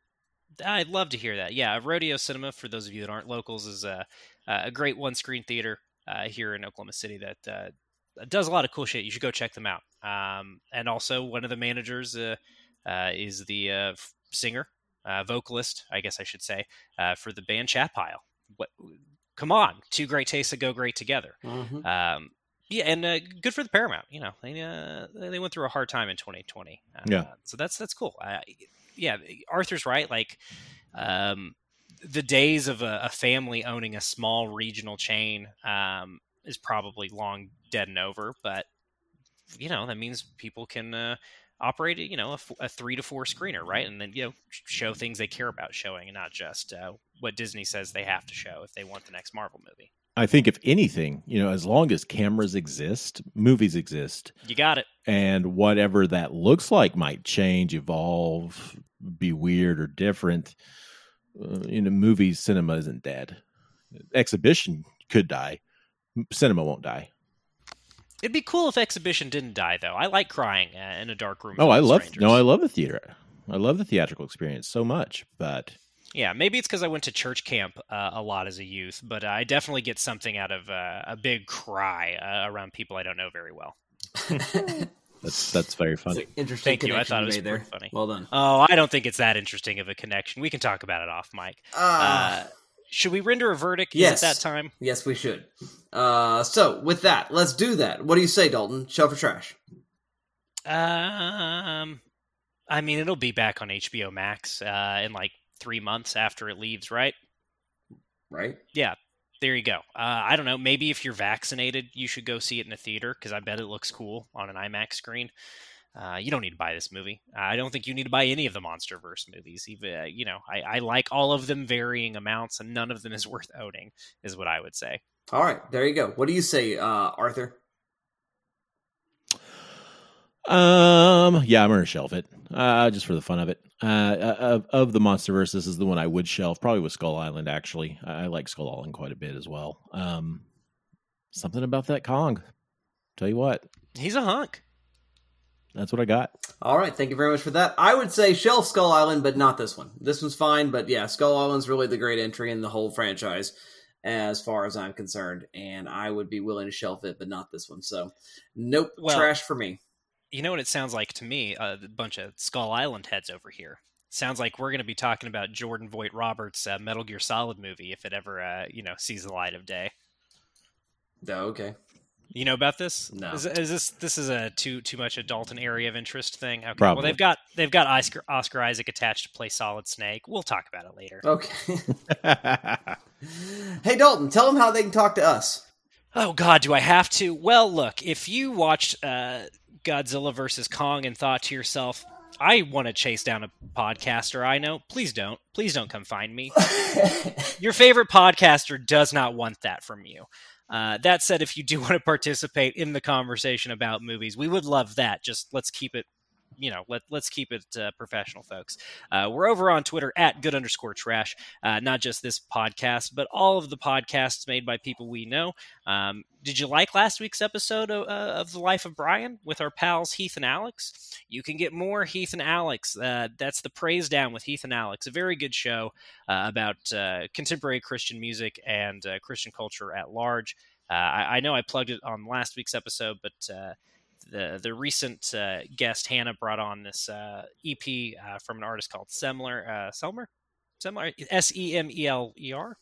I'd love to hear that. Yeah, Rodeo Cinema, for those of you that aren't locals, is a, a great one screen theater uh, here in Oklahoma City that uh, does a lot of cool shit. You should go check them out. Um, and also, one of the managers uh, uh, is the uh, singer, uh, vocalist, I guess I should say, uh, for the band Chat Pile. What? Come on, two great tastes that go great together. Mhm. Um, yeah, and uh, good for the Paramount. You know, they uh, they went through a hard time in 2020. Uh, Yeah. so that's that's cool. Uh, yeah, Arthur's right. Like, um, the days of a, a family owning a small regional chain um, is probably long dead and over. But you know that means people can uh, operate you know a three to four screener right and then you know show things they care about showing and not just uh, what disney says they have to show if they want the next marvel movie I think if anything, you know, as long as cameras exist, movies exist, you got it and whatever that looks like might change, evolve, be weird or different. Uh, you know, movies, cinema isn't dead. Exhibition could die. Cinema won't die. It'd be cool if exhibition didn't die though i like crying uh, in a dark room Oh, I love strangers. no, I love the theater. I love the theatrical experience so much, but Yeah, maybe it's because I went to church camp uh, a lot as a youth, but I definitely get something out of uh, a big cry uh, around people I don't know very well. that's that's very funny. Interesting. Thank you. I connection thought it was made there. funny. Well done. Oh, I don't think it's that interesting of a connection. We can talk about it off, mic. Ah. Uh, should we render a verdict? Yes. It that time? Yes, we should. Uh, so with that, let's do that. What do you say, Dalton? Show for trash. Um, I mean, it'll be back on HBO Max uh, in like three months after it leaves, right? Right. Yeah, there you go. Uh, I don't know. Maybe if you're vaccinated, you should go see it in a theater because I bet it looks cool on an IMAX screen. Uh, you don't need to buy this movie. I don't think you need to buy any of the MonsterVerse movies. Even uh, you know, I, I like all of them varying amounts, and none of them is worth owning. Is what I would say. All right. There you go. What do you say, uh, Arthur? Um, yeah, I'm gonna shelf it, uh, just for the fun of it. Uh, of, of the MonsterVerse, this is the one I would shelf, probably with Skull Island. Actually, I, I like Skull Island quite a bit as well. Um, something about that Kong. Tell you what, He's a hunk. That's what I got. All right. Thank you very much for that. I would say shelf Skull Island, but not this one. This one's fine, but yeah, Skull Island's really the great entry in the whole franchise, as far as I'm concerned, and I would be willing to shelf it, but not this one. So, nope, Well- trash for me. You know what it sounds like to me? A bunch of Skull Island heads over here. Sounds like we're going to be talking about Jordan Vogt-Roberts' uh, Metal Gear Solid movie if it ever, uh, you know, sees the light of day. Oh, okay. You know about this? No. Is, is this this is a too too much a Dalton area of interest thing? Okay. Well, they've got they've got Oscar, Oscar Isaac attached to play Solid Snake. We'll talk about it later. Okay. hey, Dalton, tell them how they can talk to us. Oh God, do I have to? Well, look, if you watched uh, Godzilla versus Kong and thought to yourself, "I want to chase down a podcaster I know," please don't. Please don't come find me. Your favorite podcaster does not want that from you. Uh, that said, if you do want to participate in the conversation about movies, we would love that. Just let's keep it, you know, let let's keep it uh, professional, folks. Uh, we're over on Twitter at good underscore trash. Uh, not just this podcast, but all of the podcasts made by people we know. Um, did you like last week's episode of, uh, of the Life of Brian with our pals Heath and Alex? You can get more Heath and Alex. Uh, that's the Praise Down with Heath and Alex. A very good show uh, about contemporary Christian music and Christian culture at large. I, I know I plugged it on last week's episode, but the the recent uh, guest Hannah brought on this uh, EP uh, from an artist called Semler. Uh, Selmer, Semler, S E M E L E R.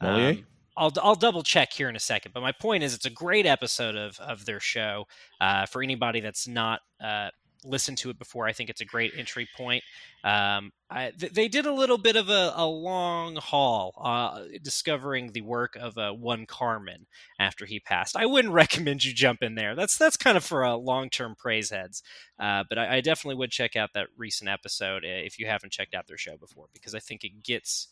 Um, I'll, I'll double check here in a second, but my point is it's a great episode of, of their show. Uh, for anybody that's not uh, listened to it before, I think it's a great entry point. Um, I, th- they did a little bit of a, a long haul uh, discovering the work of uh, one Carman after he passed. I wouldn't recommend you jump in there. That's that's kind of for uh, long term praise heads. Uh, but I, I definitely would check out that recent episode uh, if you haven't checked out their show before, because I think it gets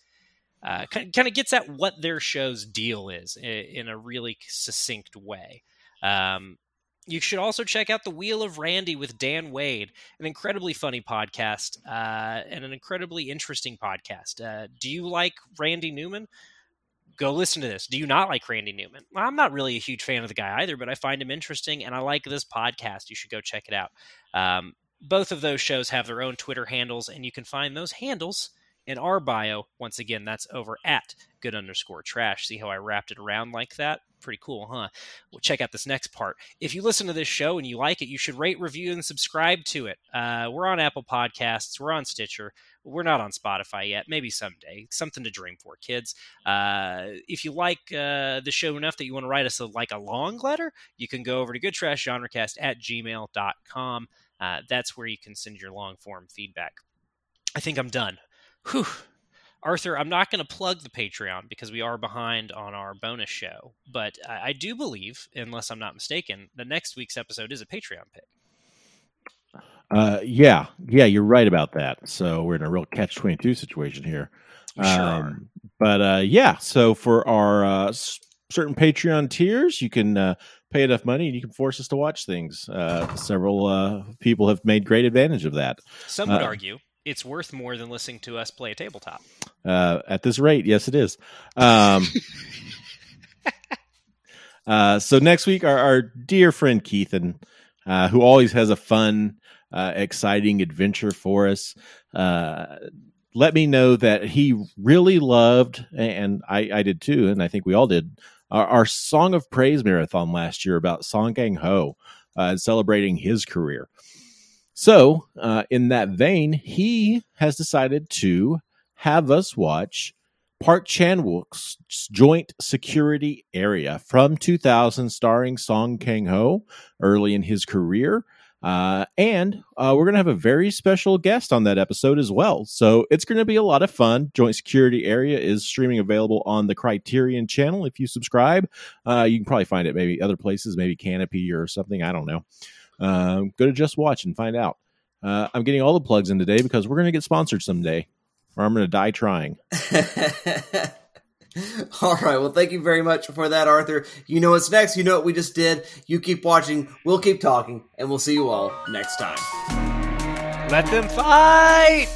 kind of gets at what their show's deal is in, in a really succinct way. Um, you should also check out the Wheel of Randy with Dan Wade, an incredibly funny podcast uh, and an incredibly interesting podcast. Uh, do you like Randy Newman? Go listen to this. Do you not like Randy Newman? I'm not really a huge fan of the guy either, but I find him interesting and I like this podcast. You should go check it out. Um, both of those shows have their own Twitter handles, and you can find those handles in our bio. Once again, that's over at good underscore trash. See how I wrapped it around like that? Pretty cool, huh? Well, check out this next part. If you listen to this show and you like it, you should rate, review, and subscribe to it. Uh, we're on Apple Podcasts, we're on Stitcher. We're not on Spotify yet. Maybe someday. Something to dream for, kids. Uh, if you like uh, the show enough that you want to write us a, like a long letter, you can go over to goodtrashgenrecast at gmail.com. Uh, that's where you can send your long form feedback. I think I'm done. Whew. Arthur, I'm not going to plug the Patreon because we are behind on our bonus show, but I, I do believe, unless I'm not mistaken, that next week's episode is a Patreon pick. Uh, yeah, yeah, you're right about that. So we're in a real catch twenty two situation here. Sure. Um, but uh, yeah, so for our uh, s- certain Patreon tiers, you can uh, pay enough money and you can force us to watch things. Uh, several uh, people have made great advantage of that. Some would Uh, argue it's worth more than listening to us play a tabletop. Uh, at this rate, yes, it is. Um, uh, so next week, our, our dear friend Keithan, uh, who always has a fun, uh, exciting adventure for us, uh, let me know that he really loved, and I, I did too, and I think we all did, our, our Song of Praise marathon last year about Song Kang Ho uh, and celebrating his career. So, uh, in that vein, he has decided to have us watch Park Chan Wook's Joint Security Area from 2000, starring Song Kang Ho early in his career. Uh, and uh, we're going to have a very special guest on that episode as well. So it's going to be a lot of fun. Joint Security Area is streaming available on the Criterion channel. If you subscribe, uh, you can probably find it maybe other places, maybe Kanopy or something. I don't know. Um, go to JustWatch and find out. Uh, I'm getting all the plugs in today because we're going to get sponsored someday, or I'm going to die trying. All right. Well, thank you very much for that, Arthur. You know what's next. You know what we just did. You keep watching. We'll keep talking, and we'll see you all next time. Let them fight!